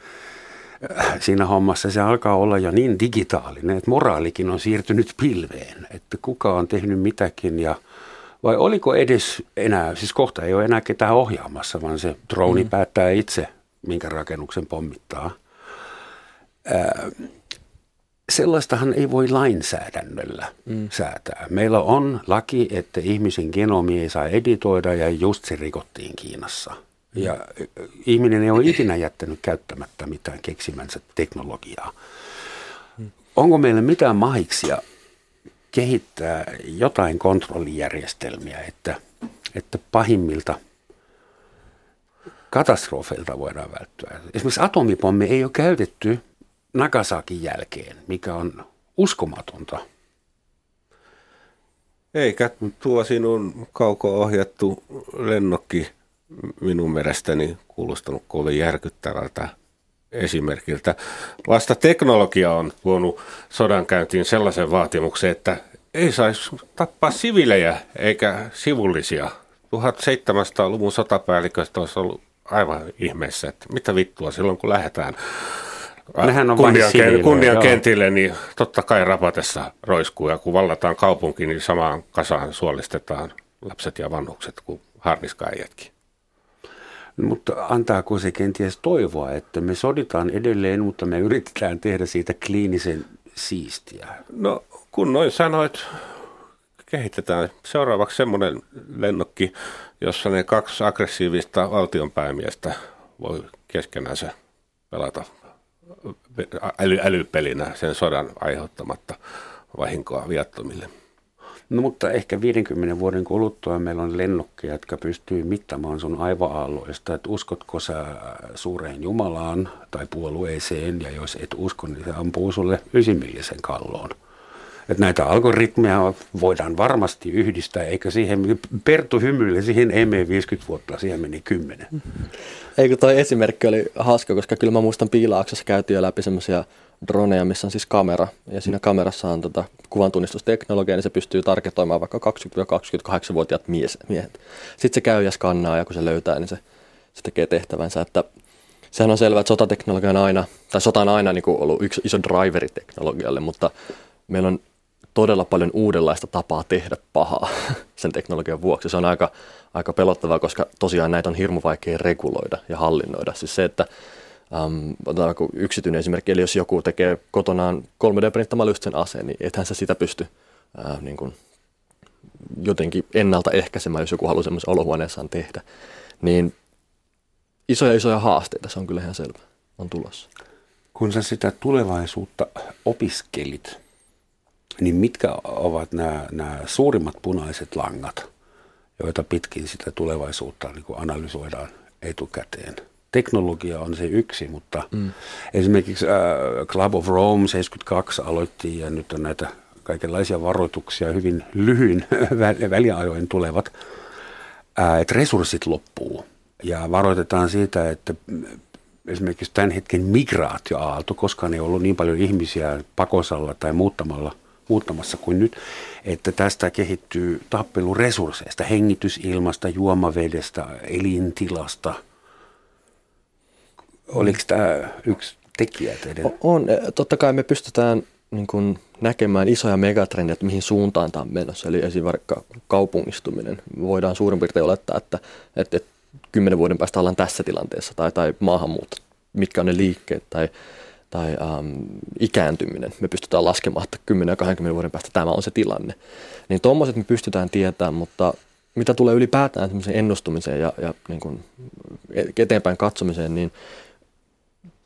siinä hommassa, se alkaa olla jo niin digitaalinen, että moraalikin on siirtynyt pilveen. Että kuka on tehnyt mitäkin ja vai oliko edes enää, siis kohta ei ole enää ketään ohjaamassa, vaan se droni mm. päättää itse, minkä rakennuksen pommittaa. Ää, sellaistahan ei voi lainsäädännöllä mm. säätää. Meillä on laki, että ihmisen genomi ei saa editoida ja just se rikottiin Kiinassa. Mm. Ja ihminen ei ole ikinä jättänyt käyttämättä mitään keksimänsä teknologiaa. Mm. Onko meillä mitään mahiksia kehittää jotain kontrollijärjestelmiä, että, että pahimmilta katastrofeilta voidaan välttyä? Esimerkiksi atomipommi ei ole käytetty Nagasakin jälkeen, mikä on uskomatonta. Eikä tuo sinun kauko-ohjattu lennokki minun mielestäni kuulostanut kovin järkyttävältä esimerkiltä. Vasta teknologia on tuonut sodankäyntiin sellaisen vaatimuksen, että ei saisi tappaa sivilejä eikä sivullisia. 1700-luvun sotapäälliköistä olisi ollut aivan ihmeessä, että mitä vittua silloin kun lähdetään Nehän on kunnian, ken, kunnian kentille, niin totta kai rapatessa roiskuu. Ja kun vallataan kaupunki, niin samaan kasaan suolistetaan lapset ja vanhukset kuin harniskaajatkin. Mutta antaako se kenties toivoa, että me soditaan edelleen, mutta me yritetään tehdä siitä kliinisen siistiä? No kun noin sanoit, kehitetään seuraavaksi semmoinen lennokki, jossa ne kaksi aggressiivista valtionpäämiestä voi keskenään se pelata äly, älypelinä sen sodan aiheuttamatta vahinkoa viattomille. No mutta ehkä 50 vuoden kuluttua meillä on lennokkeja, jotka pystyy mittamaan sun aivoaalloista, että uskotko sä suureen Jumalaan tai puolueeseen, ja jos et usko, niin se ampuu sulle ysimillisen kalloon. Että näitä algoritmeja voidaan varmasti yhdistää, eikä siihen, Perttu hymyille, siihen ei mene 50 vuotta, siihen meni 10. Eikö toi esimerkki oli hauska, koska kyllä mä muistan Piilaaksossa käytiin jo läpi semmoisia droneja, missä on siis kamera, ja siinä kamerassa on tota kuvantunnistusteknologia, niin se pystyy tarketoimaan vaikka 20-28-vuotiaat mies, miehet. Sitten se käy ja skannaa, ja kun se löytää, niin se, se tekee tehtävänsä, että sehän on selvää, että sotateknologia on aina, tai sota on aina niin kuin ollut yksi iso driveri teknologialle, mutta meillä on todella paljon uudenlaista tapaa tehdä pahaa [LAUGHS] sen teknologian vuoksi. Se on aika, aika pelottavaa, koska tosiaan näitä on hirmu vaikea reguloida ja hallinnoida. Siis se, että um, yksityinen esimerkki, eli jos joku tekee kotonaan 3D-printtämällä just sen aseen, niin ethän se sitä pysty uh, niin kuin jotenkin ennaltaehkäisemään, jos joku haluaa semmoisen olohuoneessaan tehdä. Niin isoja isoja haasteita, se on kyllä ihan selvä, on tulossa. Kun sä sitä tulevaisuutta opiskelit, niin mitkä ovat nämä, nämä suurimmat punaiset langat, joita pitkin sitä tulevaisuutta niin kuin analysoidaan etukäteen? Teknologia on se yksi, mutta mm. esimerkiksi äh, Club of Rome 72 aloitti ja nyt on näitä kaikenlaisia varoituksia hyvin lyhyin [LAUGHS] väliajoin tulevat, äh, että resurssit loppuu. Ja varoitetaan siitä, että esimerkiksi tämän hetken migraatioaalto, koska ei ollut niin paljon ihmisiä pakosalla tai muuttamalla – muuttamassa kuin nyt, että tästä kehittyy tappelu resursseista, hengitysilmasta, juomavedestä, elintilasta. Oliko tämä yksi tekijä teidän? On. E, totta kai me pystytään niin kuin näkemään isoja megatrendejä, että mihin suuntaan tämä on menossa. Eli esimerkiksi kaupungistuminen. Voidaan suurin piirtein olettaa, että, että, että kymmenen vuoden päästä ollaan tässä tilanteessa, tai, tai maahanmuutto, mitkä on ne liikkeet, tai tai ähm, ikääntyminen. Me pystytään laskemaan, että 10 ja 20 vuoden päästä tämä on se tilanne. Niin tuommoiset me pystytään tietämään, mutta mitä tulee ylipäätään ennustumiseen ja, ja niin kuin eteenpäin katsomiseen, niin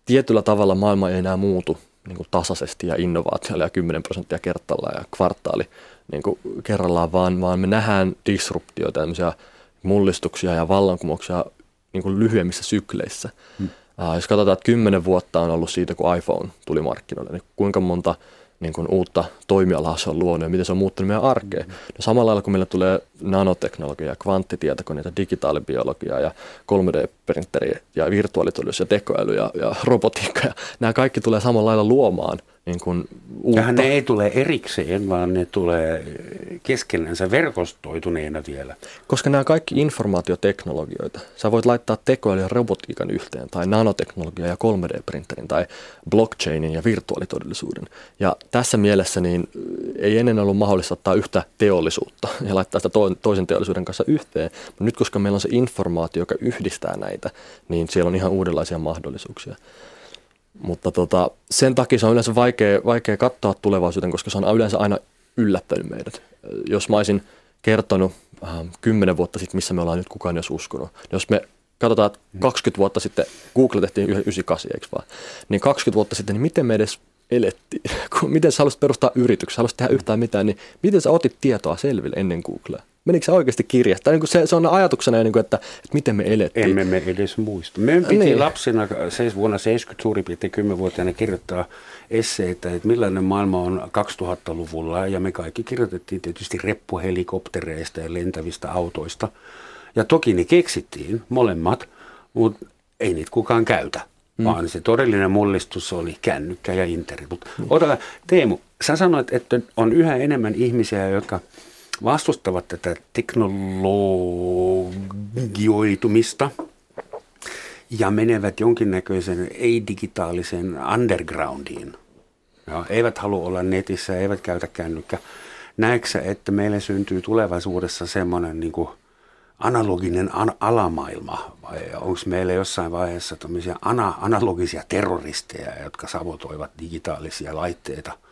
tietyllä tavalla maailma ei enää muutu niin kuin tasaisesti ja innovaatiolla ja 10 prosenttia kerrallaan ja kvartaali niin kuin kerrallaan, vaan, vaan me nähdään disruptioita, mullistuksia ja vallankumouksia niin kuin lyhyemmissä sykleissä. Hmm. Jos katsotaan, että kymmenen vuotta on ollut siitä, kun iPhone tuli markkinoille, niin kuinka monta niin kuin uutta toimialaa se on luonut ja miten se on muuttunut meidän arkeen. No samalla lailla kun meillä tulee nanoteknologia, kvanttitietokoneita, digitaalibiologia ja 3D-printeri ja virtuaalitodellisuus ja tekoäly ja, ja robotiikka ja nämä kaikki tulee samalla lailla luomaan niin kuin uutta. Ja ne ei tule erikseen, vaan ne tulee keskenänsä verkostoituneena vielä. Koska nämä kaikki informaatioteknologioita. Sä voit laittaa tekoäly ja robotiikan yhteen, tai nanoteknologia ja 3D-printerin, tai blockchainin ja virtuaalitodellisuuden. Ja tässä mielessä niin ei ennen ollut mahdollista ottaa yhtä teollisuutta ja laittaa sitä toisen teollisuuden kanssa yhteen. Mutta nyt koska meillä on se informaatio, joka yhdistää näitä, niin siellä on ihan uudenlaisia mahdollisuuksia. Mutta tota, sen takia se on yleensä vaikea, vaikea katsoa tulevaisuuteen, koska se on yleensä aina yllättänyt meidät. Jos mä olisin kertonut äh, kymmenen vuotta sitten, missä me ollaan nyt, kukaan jos uskonut. Jos me katsotaan, että 20 vuotta sitten, Google tehtiin 98, eikö vaan? Niin 20 vuotta sitten, niin miten me edes elettiin? [LAUGHS] miten sä haluaisit perustaa yrityksen, haluaisit tehdä yhtään mitään, niin miten sä otit tietoa selville ennen Googlea? Menikö se oikeasti kirjasta? Niin se, se on ajatuksena, niin kuin, että, että miten me elettiin. Emme me edes muista. Me piti niin. lapsena vuonna 70 suurin piirtein 10-vuotiaana kirjoittaa esseitä, että millainen maailma on 2000-luvulla. Ja me kaikki kirjoitettiin tietysti reppuhelikoptereista ja lentävistä autoista. Ja toki ne keksittiin molemmat, mutta ei niitä kukaan käytä. Mm. Vaan se todellinen mullistus oli kännykkä ja internet. Mutta ota, Teemu, sä sanoit, että on yhä enemmän ihmisiä, jotka – vastustavat tätä teknologioitumista ja menevät jonkinnäköisen ei-digitaalisen undergroundiin. Ja eivät halua olla netissä, eivät käytä kännykkä. Näetkö että meille syntyy tulevaisuudessa semmoinen niin analoginen an- alamaailma vai onko meillä jossain vaiheessa ana- analogisia terroristeja, jotka sabotoivat digitaalisia laitteita –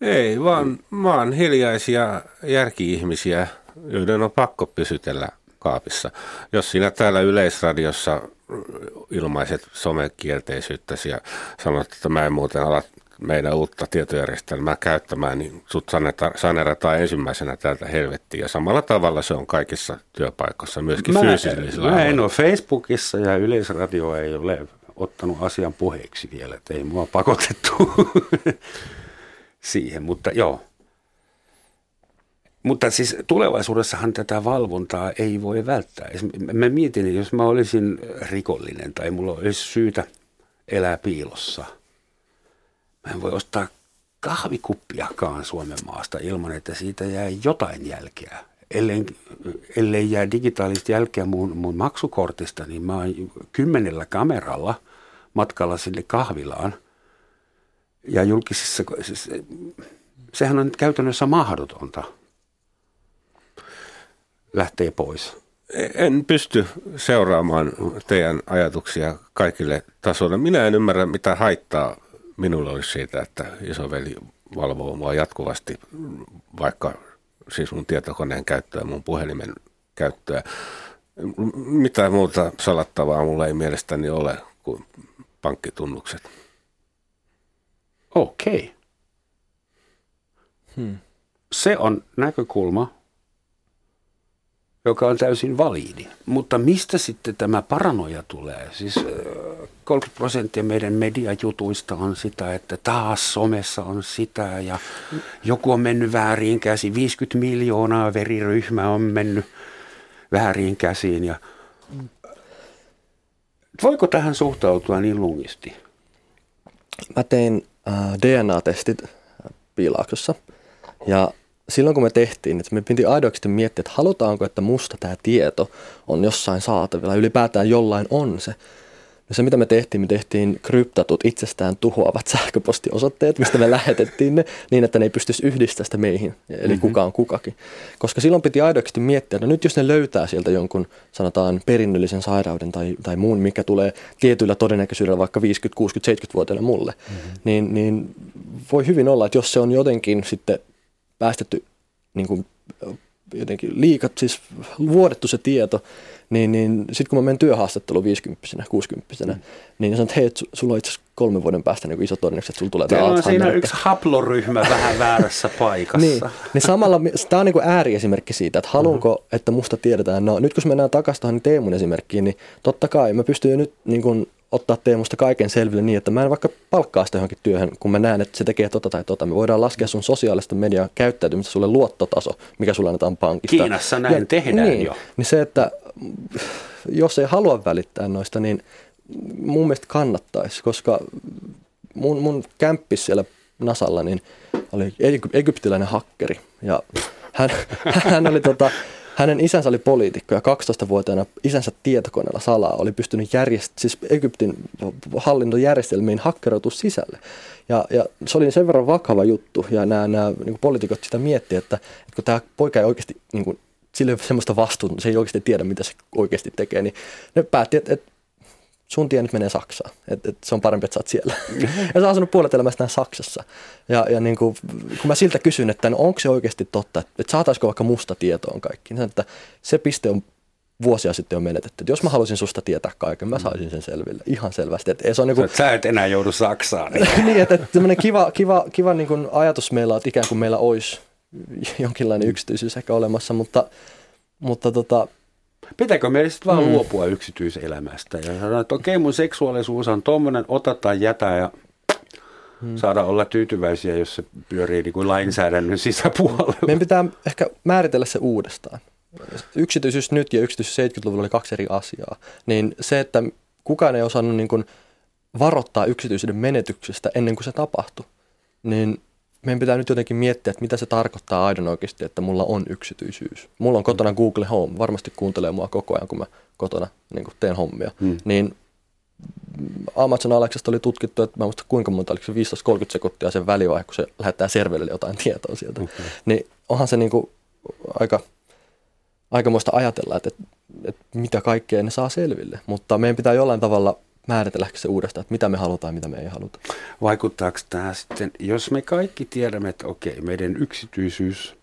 ei, vaan, vaan hiljaisia järki-ihmisiä, joiden on pakko pysytellä kaapissa. Jos sinä täällä Yleisradiossa ilmaiset somekielteisyyttäsi ja sanot, että mä en muuten ala meidän uutta tietojärjestelmää käyttämään, niin sut sanerataan ensimmäisenä täältä helvettiin. Ja samalla tavalla se on kaikissa työpaikoissa, myöskin mä, fyysisillä Mä en ole Facebookissa ja Yleisradio ei ole ottanut asian puheeksi vielä, että ei mua pakotettu. [LAUGHS] siihen, mutta joo. Mutta siis tulevaisuudessahan tätä valvontaa ei voi välttää. Mä mietin, että jos mä olisin rikollinen tai mulla olisi syytä elää piilossa, mä en voi ostaa kahvikuppiakaan Suomen maasta ilman, että siitä jää jotain jälkeä. Ellei, ellei jää digitaalista jälkeä mun, mun maksukortista, niin mä oon kymmenellä kameralla matkalla sinne kahvilaan – ja julkisissa, siis, sehän on käytännössä mahdotonta lähteä pois. En pysty seuraamaan teidän ajatuksia kaikille tasoille. Minä en ymmärrä, mitä haittaa minulla olisi siitä, että isoveli valvoo mua jatkuvasti, vaikka siis mun tietokoneen käyttöä, mun puhelimen käyttöä. Mitä muuta salattavaa mulla ei mielestäni ole kuin pankkitunnukset. Okei. Okay. Hmm. Se on näkökulma, joka on täysin validi. Mutta mistä sitten tämä paranoja tulee? Siis 30 prosenttia meidän mediajutuista on sitä, että taas somessa on sitä ja joku on mennyt väärin käsiin. 50 miljoonaa veriryhmää on mennyt väärin käsiin. Ja voiko tähän suhtautua niin lungisti? Mä tein Äh, DNA-testit piilaaksossa. Ja silloin kun me tehtiin, että me piti aidoiksi miettiä, että halutaanko, että musta tämä tieto on jossain saatavilla, ylipäätään jollain on se. Ja se, mitä me tehtiin, me tehtiin kryptatut itsestään tuhoavat [LAUGHS] sähköpostiosoitteet, mistä me lähetettiin ne niin, että ne ei pystyisi yhdistämään sitä meihin, eli mm-hmm. kuka on kukakin. Koska silloin piti aidoksi miettiä, että no nyt jos ne löytää sieltä jonkun, sanotaan perinnöllisen sairauden tai, tai muun, mikä tulee tietyllä todennäköisyydellä vaikka 50, 60, 70-vuotiaille mulle, mm-hmm. niin, niin voi hyvin olla, että jos se on jotenkin sitten päästetty niin kuin jotenkin liikat, siis vuodettu se tieto, niin, niin sitten kun mä menen työhaastatteluun 50 60 mm. niin sanon, että hei, sulla on itse asiassa kolmen vuoden päästä niin iso todennäköisesti, että sulla tulee tämä on siinä yksi haploryhmä vähän väärässä paikassa. niin, niin samalla, tämä on niin kuin ääriesimerkki siitä, että haluanko, mm-hmm. että musta tiedetään. No nyt kun mennään takaisin tuohon Teemun esimerkkiin, niin totta kai mä pystyn nyt niin kuin ottaa Teemusta kaiken selville niin, että mä en vaikka palkkaa sitä johonkin työhön, kun mä näen, että se tekee tota tai tota. Me voidaan laskea sun sosiaalista median käyttäytymistä sulle luottotaso, mikä sulle annetaan pankista. Kiinassa näin ja, tehdään niin, jo. Niin se, että jos ei halua välittää noista, niin mun mielestä kannattaisi, koska mun, mun kämppis siellä Nasalla niin oli egyptiläinen hakkeri ja hän, [LAUGHS] hän oli tota, hänen isänsä oli poliitikko ja 12-vuotiaana isänsä tietokoneella salaa oli pystynyt järjest- siis Egyptin hallintojärjestelmiin hakkeroitu sisälle. Ja, ja se oli sen verran vakava juttu ja nämä, nämä niin poliitikot sitä mietti, että, että kun tämä poika ei oikeasti, niin kuin, sillä ei ole semmoista vastuuta, se ei oikeasti tiedä, mitä se oikeasti tekee, niin ne päätti, että, että sun tie nyt menee Saksaan. että et se on parempi, että sä oot siellä. [LAUGHS] ja sä oon asunut puolet elämästä Saksassa. Ja, ja niin kuin, kun mä siltä kysyn, että no onko se oikeasti totta, että, että saataisiko vaikka musta tietoon kaikki, niin että se piste on vuosia sitten on menetetty. Että jos mä haluaisin susta tietää kaiken, mä saisin sen selville. Ihan selvästi. Että se on niin kuin, Sä et enää joudu Saksaan. [LAUGHS] niin, että, että kiva, kiva, kiva niin kuin ajatus meillä on, että ikään kuin meillä olisi jonkinlainen yksityisyys ehkä olemassa, mutta, mutta tota, Pitääkö meidän sitten vaan mm. luopua yksityiselämästä ja sanoa, että okei, mun seksuaalisuus on tuommoinen, ota tai jätä ja mm. saada olla tyytyväisiä, jos se pyörii niin kuin lainsäädännön sisäpuolella. Meidän pitää ehkä määritellä se uudestaan. Yksityisyys nyt ja yksityisyys 70-luvulla oli kaksi eri asiaa. Niin se, että kukaan ei osannut niin kuin varoittaa yksityisyyden menetyksestä ennen kuin se tapahtui, niin meidän pitää nyt jotenkin miettiä, että mitä se tarkoittaa aidon oikeasti, että mulla on yksityisyys. Mulla on kotona Google Home, varmasti kuuntelee mua koko ajan, kun mä kotona niin kun teen hommia. Hmm. Niin Amazon Alexasta oli tutkittu, että mä muista kuinka monta, oliko se 15-30 sekuntia sen välivaihe, kun se lähettää serverille jotain tietoa sieltä. Okay. Niin onhan se niin kuin aika, aikamoista ajatella, että, että, että mitä kaikkea ne saa selville. Mutta meidän pitää jollain tavalla määritellä se uudestaan, että mitä me halutaan ja mitä me ei haluta. Vaikuttaako tämä sitten, jos me kaikki tiedämme, että okei, meidän yksityisyys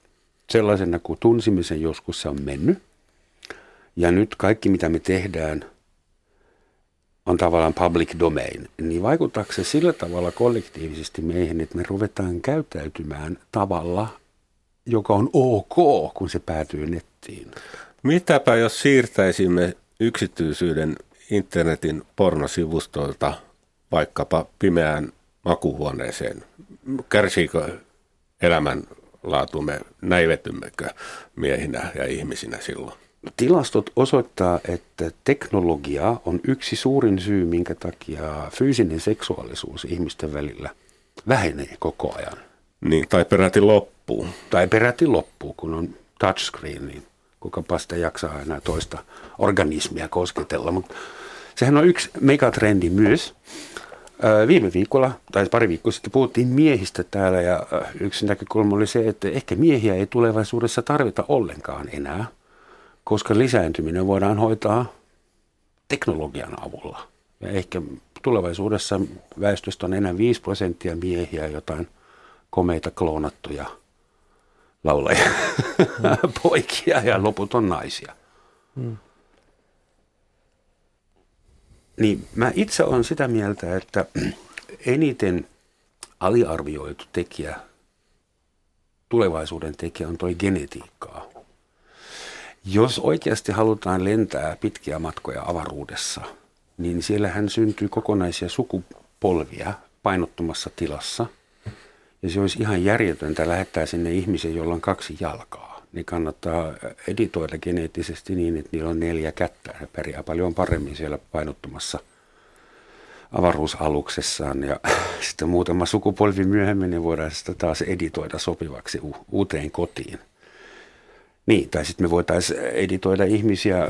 sellaisena kuin tunsimme sen joskus se on mennyt, ja nyt kaikki mitä me tehdään on tavallaan public domain, niin vaikuttaako se sillä tavalla kollektiivisesti meihin, että me ruvetaan käyttäytymään tavalla, joka on ok, kun se päätyy nettiin? Mitäpä jos siirtäisimme yksityisyyden internetin pornosivustolta vaikkapa pimeään makuhuoneeseen? Kärsiikö elämänlaatumme, näivetymmekö miehinä ja ihmisinä silloin? Tilastot osoittaa, että teknologia on yksi suurin syy, minkä takia fyysinen seksuaalisuus ihmisten välillä vähenee koko ajan. Niin, tai peräti loppuu. Tai peräti loppuu, kun on touchscreen, niin kuka sitä jaksaa enää toista organismia kosketella. Mutta sehän on yksi megatrendi myös. Viime viikolla, tai pari viikkoa sitten, puhuttiin miehistä täällä ja yksi näkökulma oli se, että ehkä miehiä ei tulevaisuudessa tarvita ollenkaan enää, koska lisääntyminen voidaan hoitaa teknologian avulla. Ja ehkä tulevaisuudessa väestöstä on enää 5 prosenttia miehiä, jotain komeita kloonattuja – laulajia, mm. [LAUGHS] poikia ja loput on naisia. Mm. Niin mä itse olen sitä mieltä, että eniten aliarvioitu tekijä, tulevaisuuden tekijä on toi genetiikkaa. Jos oikeasti halutaan lentää pitkiä matkoja avaruudessa, niin siellähän syntyy kokonaisia sukupolvia painottumassa tilassa – ja se olisi ihan järjetöntä lähettää sinne ihmisen, jolla on kaksi jalkaa. Niin kannattaa editoida geneettisesti niin, että niillä on neljä kättä. Ne pärjää paljon paremmin siellä painottumassa avaruusaluksessaan. Ja [LAUGHS] sitten muutama sukupolvi myöhemmin niin voidaan sitä taas editoida sopivaksi u- uuteen kotiin. Niin, tai sitten me voitaisiin editoida ihmisiä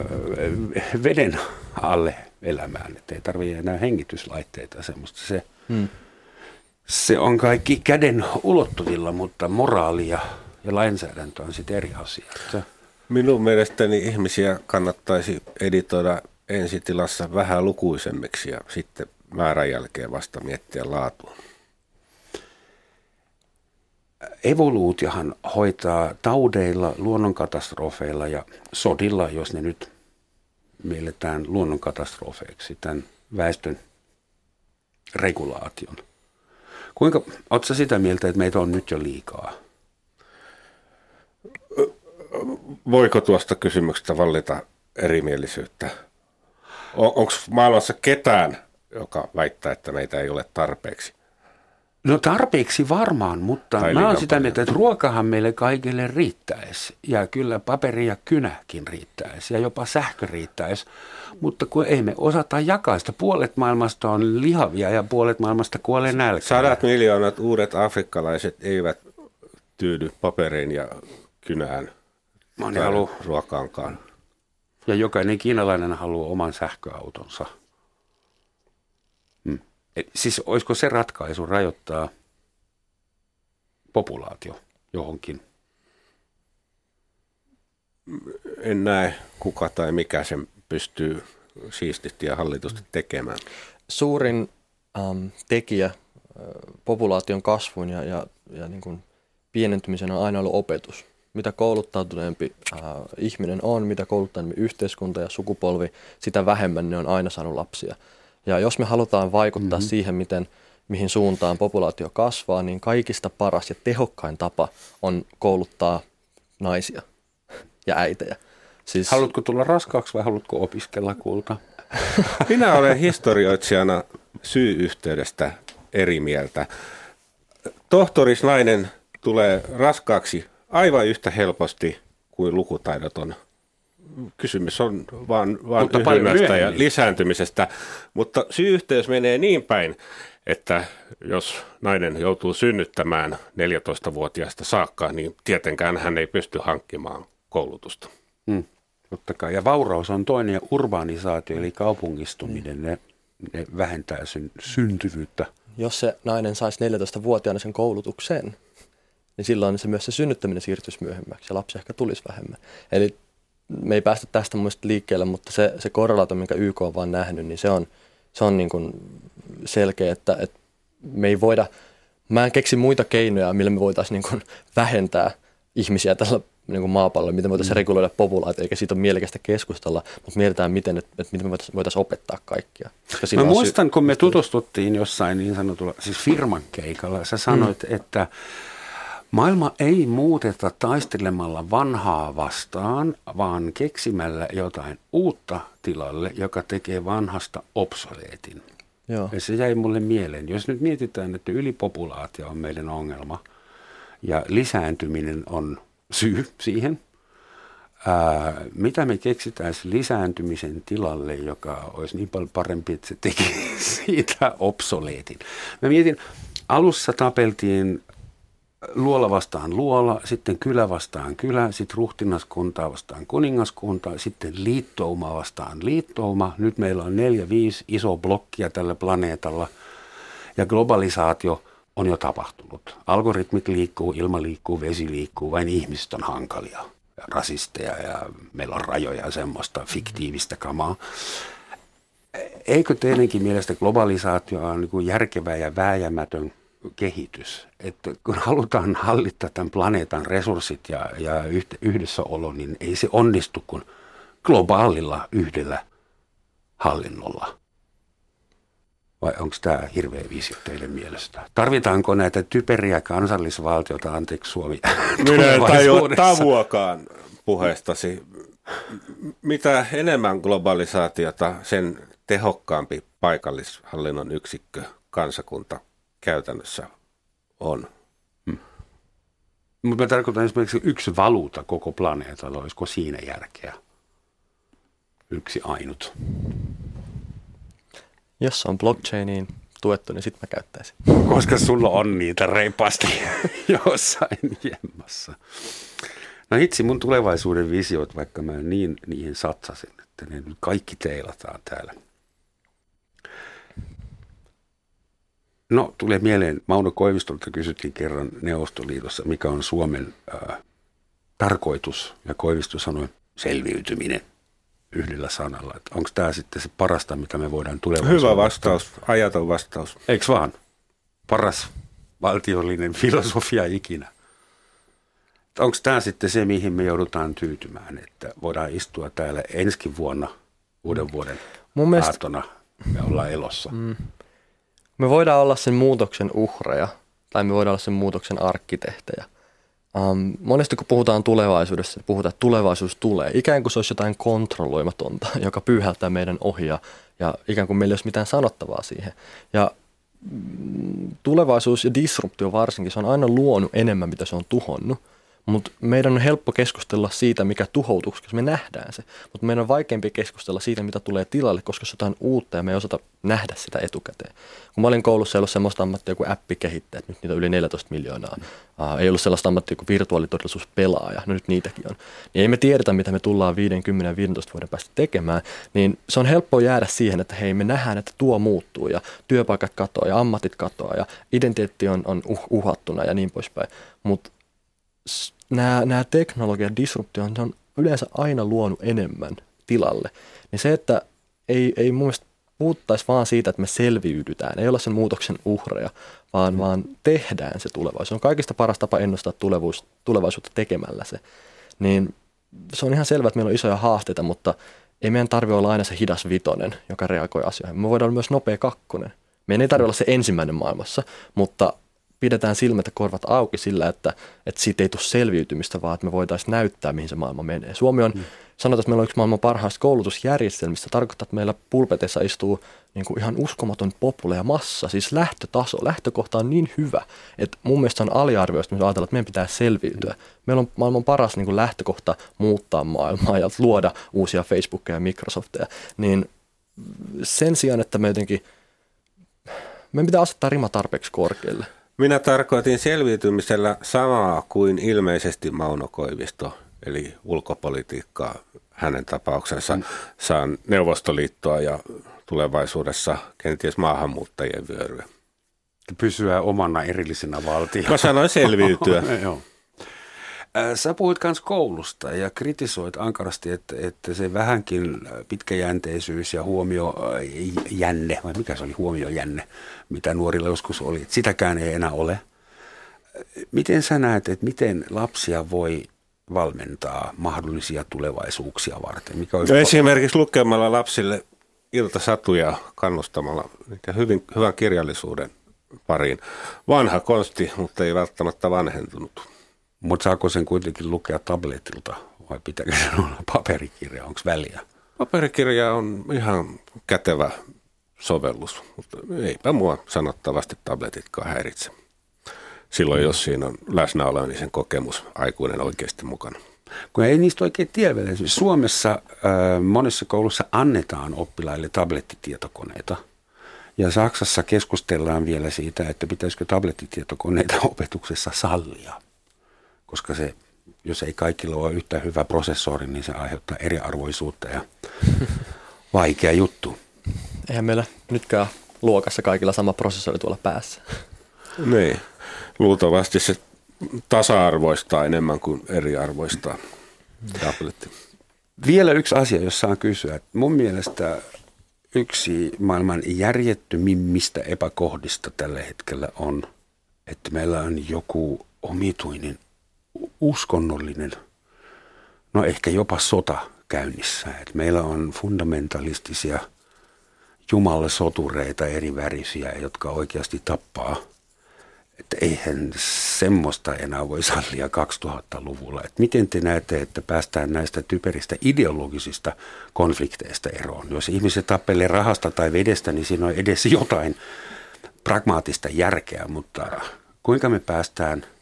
veden alle elämään, että ei tarvitse enää hengityslaitteita semmoista. Se, hmm se on kaikki käden ulottuvilla, mutta moraali ja, lainsäädäntö on sitten eri asia. Minun mielestäni ihmisiä kannattaisi editoida ensitilassa vähän lukuisemmiksi ja sitten määrän jälkeen vasta miettiä laatua. evoluutiohan hoitaa taudeilla, luonnonkatastrofeilla ja sodilla, jos ne nyt mielletään luonnonkatastrofeiksi, tämän väestön regulaation. Kuinka, oletko sitä mieltä, että meitä on nyt jo liikaa? Voiko tuosta kysymyksestä vallita erimielisyyttä? On, Onko maailmassa ketään, joka väittää, että meitä ei ole tarpeeksi? No tarpeeksi varmaan, mutta Tai mä oon sitä mieltä, että ruokahan meille kaikille riittäisi. Ja kyllä paperi ja kynäkin riittäisi ja jopa sähkö riittäisi. Mutta kun ei me osata jakaa sitä. Puolet maailmasta on lihavia ja puolet maailmasta kuolee nälkään. Sadat miljoonat uudet afrikkalaiset eivät tyydy paperiin ja kynään Moni haluaa, ruokaankaan. ja jokainen kiinalainen haluaa oman sähköautonsa. Hmm. Et Siis olisiko se ratkaisu rajoittaa populaatio johonkin? En näe kuka tai mikä sen pystyy siististi ja hallitusti tekemään. Suurin äm, tekijä äh, populaation kasvun ja, ja, ja niin kuin pienentymisen on aina ollut opetus. Mitä kouluttautuneempi äh, ihminen on, mitä kouluttautuneempi yhteiskunta ja sukupolvi, sitä vähemmän ne on aina saanut lapsia. Ja jos me halutaan vaikuttaa mm-hmm. siihen, miten, mihin suuntaan populaatio kasvaa, niin kaikista paras ja tehokkain tapa on kouluttaa naisia ja äitejä. Siis, Haluatko tulla raskaaksi vai haluatko opiskella kulta? [LAUGHS] Minä olen historioitsijana syy-yhteydestä eri mieltä. Tohtorisnainen tulee raskaaksi aivan yhtä helposti kuin lukutaidoton. Kysymys on vaan, vaan yhdynnästä ja lisääntymisestä. Mutta syy-yhteys menee niin päin, että jos nainen joutuu synnyttämään 14-vuotiaasta saakka, niin tietenkään hän ei pysty hankkimaan koulutusta. Hmm. Totta kai. Ja vauraus on toinen ja urbanisaatio eli kaupungistuminen, ne, ne vähentää syn, syntyvyyttä. jos se nainen saisi 14-vuotiaana sen koulutuksen, niin silloin se myös se synnyttäminen siirtyisi myöhemmäksi ja lapsi ehkä tulisi vähemmän. Eli me ei päästä tästä mielestä liikkeelle, mutta se, se korrelaatio, minkä YK on vaan nähnyt, niin se on, se on niin kuin selkeä, että, että me ei voida, mä en keksi muita keinoja, millä me voitaisiin niin kuin vähentää ihmisiä tällä niin kuin maapallolla, miten voitaisiin mm. reguloida populaatio, eikä siitä ole mielekästä keskustella, mutta mietitään, miten, että, että miten me voitaisiin, opettaa kaikkia. Koska Mä muistan, kun me tutustuttiin jossain niin sanotulla, siis firman keikalla, sä sanoit, mm. että maailma ei muuteta taistelemalla vanhaa vastaan, vaan keksimällä jotain uutta tilalle, joka tekee vanhasta obsoleetin. Joo. Ja se jäi mulle mieleen. Jos nyt mietitään, että ylipopulaatio on meidän ongelma ja lisääntyminen on syy siihen, ää, mitä me keksitään lisääntymisen tilalle, joka olisi niin paljon parempi, että se teki [LAUGHS] siitä obsoleetin. Mä mietin, alussa tapeltiin luola vastaan luola, sitten kylä vastaan kylä, sitten ruhtinaskuntaa vastaan kuningaskuntaa, sitten liittouma vastaan liittouma. Nyt meillä on neljä, viisi iso blokkia tällä planeetalla ja globalisaatio on jo tapahtunut. Algoritmit liikkuu, ilma liikkuu, vesi liikkuu, vain ihmiset on hankalia ja rasisteja ja meillä on rajoja ja semmoista fiktiivistä kamaa. Eikö teidänkin mielestä globalisaatio on niin järkevä ja vääjäämätön kehitys? Että kun halutaan hallita tämän planeetan resurssit ja, ja yhd- yhdessäolo, niin ei se onnistu kuin globaalilla yhdellä hallinnolla. Vai onko tämä hirveä visio teidän mielestä? Tarvitaanko näitä typeriä kansallisvaltiota, anteeksi Suomi, [LAUGHS] Minä en tajua tavuakaan puheestasi. Mitä enemmän globalisaatiota, sen tehokkaampi paikallishallinnon yksikkö, kansakunta käytännössä on. Mutta mä tarkoitan esimerkiksi yksi valuuta koko planeetalla, olisiko siinä järkeä? Yksi ainut. Jos on blockchainiin tuettu, niin sitten mä käyttäisin. Koska sulla on niitä reippaasti [LAUGHS] jossain jemmassa. No hitsi, mun tulevaisuuden visiot, vaikka mä niin niihin satsasin, että ne nyt kaikki teilataan täällä. No, tulee mieleen, Mauno Koivistolta kysyttiin kerran Neuvostoliitossa, mikä on Suomen äh, tarkoitus, ja Koivisto sanoi selviytyminen yhdellä sanalla. Että onko tämä sitten se parasta, mitä me voidaan tulevaisuudessa? Hyvä vastaus, ajaton vastaus. Eikö vaan? Paras valtiollinen [LAUGHS] filosofia ikinä. Onko tämä sitten se, mihin me joudutaan tyytymään, että voidaan istua täällä ensi vuonna uuden vuoden Mun mielestä, aattona ja olla elossa? Mm, me voidaan olla sen muutoksen uhreja tai me voidaan olla sen muutoksen arkkitehtejä. Um, monesti kun puhutaan tulevaisuudessa, puhutaan, että tulevaisuus tulee, ikään kuin se olisi jotain kontrolloimatonta, [LAUGHS] joka pyyhältää meidän ohja ja ikään kuin meillä ei olisi mitään sanottavaa siihen. Ja mm, tulevaisuus ja disruptio varsinkin, se on aina luonut enemmän, mitä se on tuhonnut. Mutta meidän on helppo keskustella siitä, mikä tuhoutuu, koska me nähdään se. Mutta meidän on vaikeampi keskustella siitä, mitä tulee tilalle, koska se on jotain uutta ja me ei osata nähdä sitä etukäteen. Kun mä olin koulussa, ei ollut sellaista ammattia kuin appikehittäjä, nyt niitä on yli 14 miljoonaa. Uh, ei ollut sellaista ammattia kuin virtuaalitodellisuuspelaaja, no nyt niitäkin on. Niin ei me tiedetä, mitä me tullaan 50 ja 15 vuoden päästä tekemään, niin se on helppo jäädä siihen, että hei, me nähdään, että tuo muuttuu ja työpaikat katoaa ja ammatit katoaa ja identiteetti on, on uh, uhattuna ja niin poispäin. Mutta nämä, nämä teknologian disruptio on yleensä aina luonut enemmän tilalle. Niin se, että ei, ei mun mielestä puhuttaisi vaan siitä, että me selviydytään, ei olla sen muutoksen uhreja, vaan, mm. vaan tehdään se tulevaisuus. Se on kaikista paras tapa ennustaa tulevuus, tulevaisuutta tekemällä se. Niin se on ihan selvää, että meillä on isoja haasteita, mutta ei meidän tarvitse olla aina se hidas vitonen, joka reagoi asioihin. Me voidaan olla myös nopea kakkonen. Meidän ei tarvitse olla se ensimmäinen maailmassa, mutta pidetään silmät ja korvat auki sillä, että, että siitä ei tule selviytymistä, vaan että me voitaisiin näyttää, mihin se maailma menee. Suomi on, mm. sanotaan, että meillä on yksi maailman parhaista koulutusjärjestelmistä. Tarkoittaa, että meillä pulpeteissa istuu niin kuin ihan uskomaton popule ja massa, siis lähtötaso. Lähtökohta on niin hyvä, että mun mielestä on aliarvioista, että ajatellaan, että meidän pitää selviytyä. Meillä on maailman paras niin kuin lähtökohta muuttaa maailmaa ja luoda uusia Facebookia ja Microsofteja. Niin sen sijaan, että me jotenkin, meidän pitää asettaa rima tarpeeksi korkealle. Minä tarkoitin selviytymisellä samaa kuin ilmeisesti Mauno Koivisto, eli ulkopolitiikkaa hänen tapauksensa. Mm. Saan Neuvostoliittoa ja tulevaisuudessa kenties maahanmuuttajien vyöryä. Pysyä omana erillisenä valtiona. Mä sanoin selviytyä. [LAUGHS] Joo. Sä puhuit myös koulusta ja kritisoit ankarasti, että, että se vähänkin pitkäjänteisyys ja huomiojänne, vai mikä se oli huomiojänne, mitä nuorilla joskus oli, että sitäkään ei enää ole. Miten sä näet, että miten lapsia voi valmentaa mahdollisia tulevaisuuksia varten? Mikä olisi... Esimerkiksi lukemalla lapsille iltasatuja kannustamalla niitä hyvin, hyvän kirjallisuuden pariin. Vanha konsti, mutta ei välttämättä vanhentunut. Mutta saako sen kuitenkin lukea tabletilta vai pitääkö se olla paperikirja? Onko väliä? Paperikirja on ihan kätevä sovellus, mutta eipä mua sanottavasti tabletitkaan häiritse. Silloin, jos siinä on läsnäolo, niin sen kokemus aikuinen oikeasti mukana. Kun ei niistä oikein tiedä. Siis Suomessa äh, monessa koulussa annetaan oppilaille tablettitietokoneita. Ja Saksassa keskustellaan vielä siitä, että pitäisikö tablettitietokoneita opetuksessa sallia koska se, jos ei kaikilla ole yhtä hyvä prosessori, niin se aiheuttaa eriarvoisuutta ja [LAUGHS] vaikea juttu. Eihän meillä nytkään luokassa kaikilla sama prosessori tuolla päässä. [LAUGHS] Niin, luultavasti se tasa-arvoistaa enemmän kuin eriarvoistaa tabletti. Vielä yksi asia, jos saan kysyä. Mun mielestä yksi maailman järjettömimmistä epäkohdista tällä hetkellä on, että meillä on joku omituinen uskonnollinen, no ehkä jopa sota käynnissä. Et meillä on fundamentalistisia jumalasotureita eri värisiä, jotka oikeasti tappaa. Että eihän semmoista enää voi sallia 2000-luvulla. Et miten te näette, että päästään näistä typeristä ideologisista konflikteista eroon? Jos ihmiset tappelee rahasta tai vedestä, niin siinä on edes jotain pragmaattista järkeä, mutta kuinka me päästään –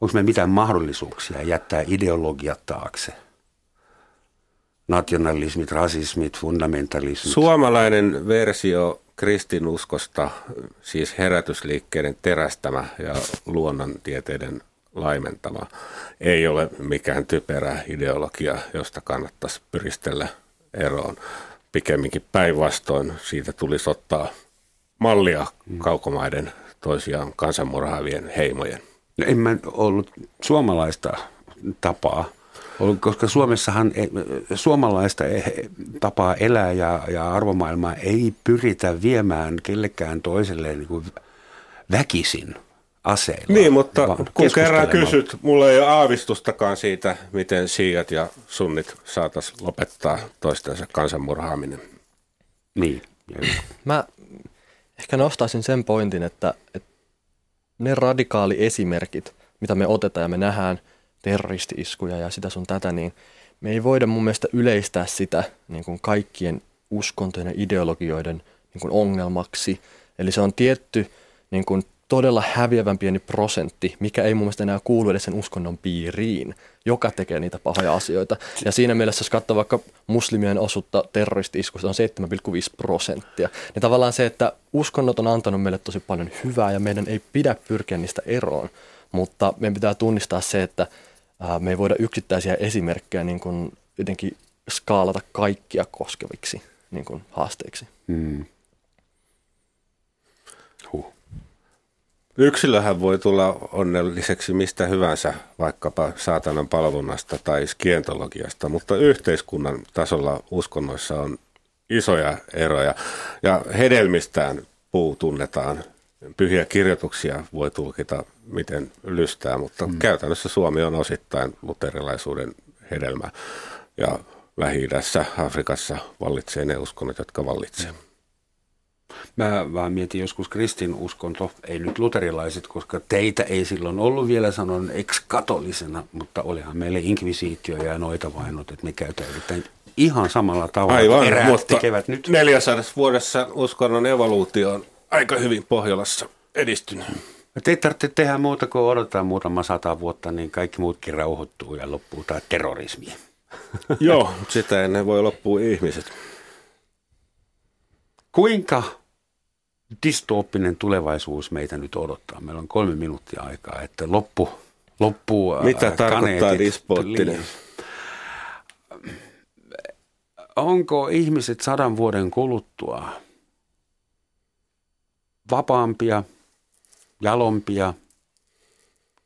Onko meillä mitään mahdollisuuksia jättää ideologiat taakse? Nationalismit, rasismit, fundamentalismit. Suomalainen versio kristinuskosta, siis herätysliikkeiden terästämä ja luonnontieteiden laimentama, ei ole mikään typerä ideologia, josta kannattaisi pyristellä eroon. Pikemminkin päinvastoin siitä tulisi ottaa mallia kaukomaiden toisiaan kansanmurhaavien heimojen. No en mä ollut suomalaista tapaa, koska Suomessahan suomalaista e- tapaa elää ja, ja arvomaailmaa ei pyritä viemään kellekään toiselle niin kuin väkisin aseilla. Niin, mutta kun kerran kysyt, mulla ei ole aavistustakaan siitä, miten shiat ja sunnit saataisiin lopettaa toistensa kansanmurhaaminen. Niin. Mä ehkä nostaisin sen pointin, että, että ne radikaali esimerkit, mitä me otetaan ja me nähdään terroristi-iskuja ja sitä sun tätä, niin me ei voida mun mielestä yleistää sitä niin kuin kaikkien uskontojen ja ideologioiden niin kuin ongelmaksi. Eli se on tietty niin kuin todella häviävän pieni prosentti, mikä ei mun mielestä enää kuulu edes sen uskonnon piiriin, joka tekee niitä pahoja asioita. Ja siinä mielessä, jos katsoo vaikka muslimien osuutta terroristi-iskusta, on 7,5 prosenttia. Niin tavallaan se, että uskonnot on antanut meille tosi paljon hyvää ja meidän ei pidä pyrkiä niistä eroon, mutta meidän pitää tunnistaa se, että me ei voida yksittäisiä esimerkkejä niin kuin jotenkin skaalata kaikkia koskeviksi niin kuin haasteiksi. Mm. Yksilöhän voi tulla onnelliseksi mistä hyvänsä, vaikkapa saatanan palvonnasta tai skientologiasta, mutta yhteiskunnan tasolla uskonnoissa on isoja eroja. Ja hedelmistään puu tunnetaan. Pyhiä kirjoituksia voi tulkita miten lystää, mutta mm. käytännössä Suomi on osittain luterilaisuuden hedelmä. Ja Lähi-idässä, Afrikassa vallitsee ne uskonnot, jotka vallitsee. Mä vaan mietin joskus kristinuskonto, ei nyt luterilaiset, koska teitä ei silloin ollut vielä sanon ex-katolisena, mutta olihan meille inkvisiitio ja noita vainot, että me käytäydytään ihan samalla tavalla. Aivan, Eräät mutta tekevät nyt. 400 vuodessa uskonnon evoluutio on aika hyvin Pohjolassa edistynyt. Te ei tarvitse tehdä muuta kuin odottaa muutama sata vuotta, niin kaikki muutkin rauhoittuu ja loppuu tämä terrorismi. Joo, [LAUGHS] sitä ennen voi loppua ihmiset. Kuinka dystooppinen tulevaisuus meitä nyt odottaa? Meillä on kolme minuuttia aikaa, että loppu, loppuu ää, Mitä tarkoittaa kaneetit. dyspoottinen? Onko ihmiset sadan vuoden kuluttua vapaampia, jalompia,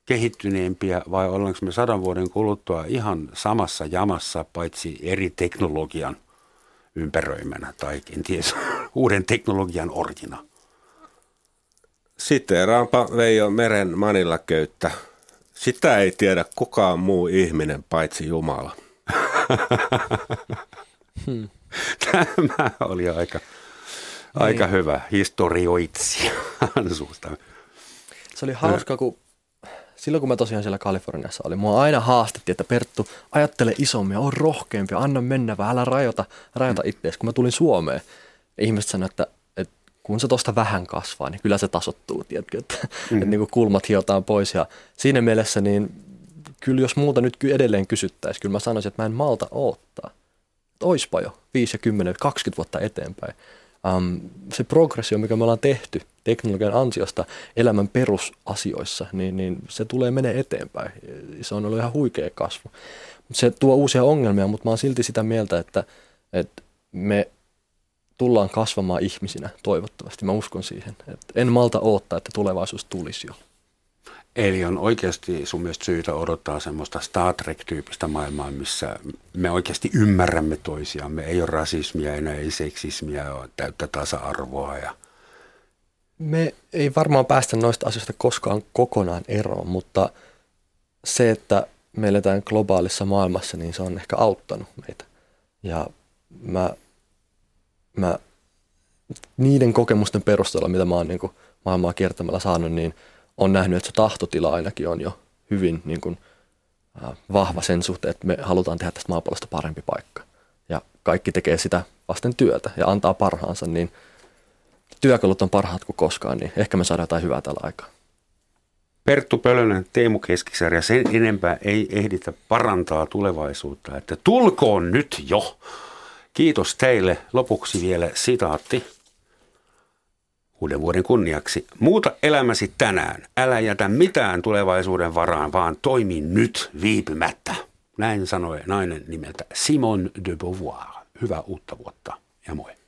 kehittyneempiä vai ollaanko me sadan vuoden kuluttua ihan samassa jamassa, paitsi eri teknologian ympäröimänä tai kenties [LAUGHS] uuden teknologian orjina? Siteeraanpa Veijo Meren Manilla köyttä. Sitä ei tiedä kukaan muu ihminen paitsi Jumala. [LAUGHS] Tämä oli aika, aika hyvä historioitsija [LAUGHS] suusta. Se oli hauska, kun silloin kun mä tosiaan siellä Kaliforniassa olin, mua aina haastettiin, että Perttu, ajattele isommin, on rohkeampi, anna mennä vähän, älä rajoita, rajoita itseäsi. Kun mä tulin Suomeen, ja ihmiset sanoivat, että, että kun se tosta vähän kasvaa, niin kyllä se tasottuu, tiedätkö, että, mm. että niin kuin kulmat hiotaan pois. Ja siinä mielessä, niin kyllä jos multa nyt edelleen kysyttäisiin, kyllä mä sanoisin, että mä en malta odottaa. Että oispa jo 5 ja 10, 20 vuotta eteenpäin. Um, se progressio, mikä me ollaan tehty teknologian ansiosta elämän perusasioissa, niin, niin se tulee menee eteenpäin. Se on ollut ihan huikea kasvu. Se tuo uusia ongelmia, mutta mä oon silti sitä mieltä, että, että me tullaan kasvamaan ihmisinä toivottavasti. Mä uskon siihen. Että en malta odottaa, että tulevaisuus tulisi jo. Eli on oikeasti sun mielestä syytä odottaa semmoista Star Trek-tyyppistä maailmaa, missä me oikeasti ymmärrämme toisiamme. Ei ole rasismia enää, ei seksismiä, ole täyttä tasa-arvoa. Ja... Me ei varmaan päästä noista asioista koskaan kokonaan eroon, mutta se, että me eletään globaalissa maailmassa, niin se on ehkä auttanut meitä. Ja mä, mä niiden kokemusten perusteella, mitä mä oon niin kuin maailmaa kiertämällä saanut, niin on nähnyt, että se tahtotila ainakin on jo hyvin niin kuin, äh, vahva sen suhteen, että me halutaan tehdä tästä maapallosta parempi paikka. Ja kaikki tekee sitä vasten työtä ja antaa parhaansa, niin työkalut on parhaat kuin koskaan, niin ehkä me saadaan jotain hyvää tällä aikaa. Perttu Pölönen, Teemu Keskisarja, sen enempää ei ehditä parantaa tulevaisuutta, että tulkoon nyt jo. Kiitos teille. Lopuksi vielä sitaatti. Uuden vuoden kunniaksi. Muuta elämäsi tänään. Älä jätä mitään tulevaisuuden varaan, vaan toimi nyt viipymättä. Näin sanoi nainen nimeltä Simone de Beauvoir. Hyvää uutta vuotta ja moi.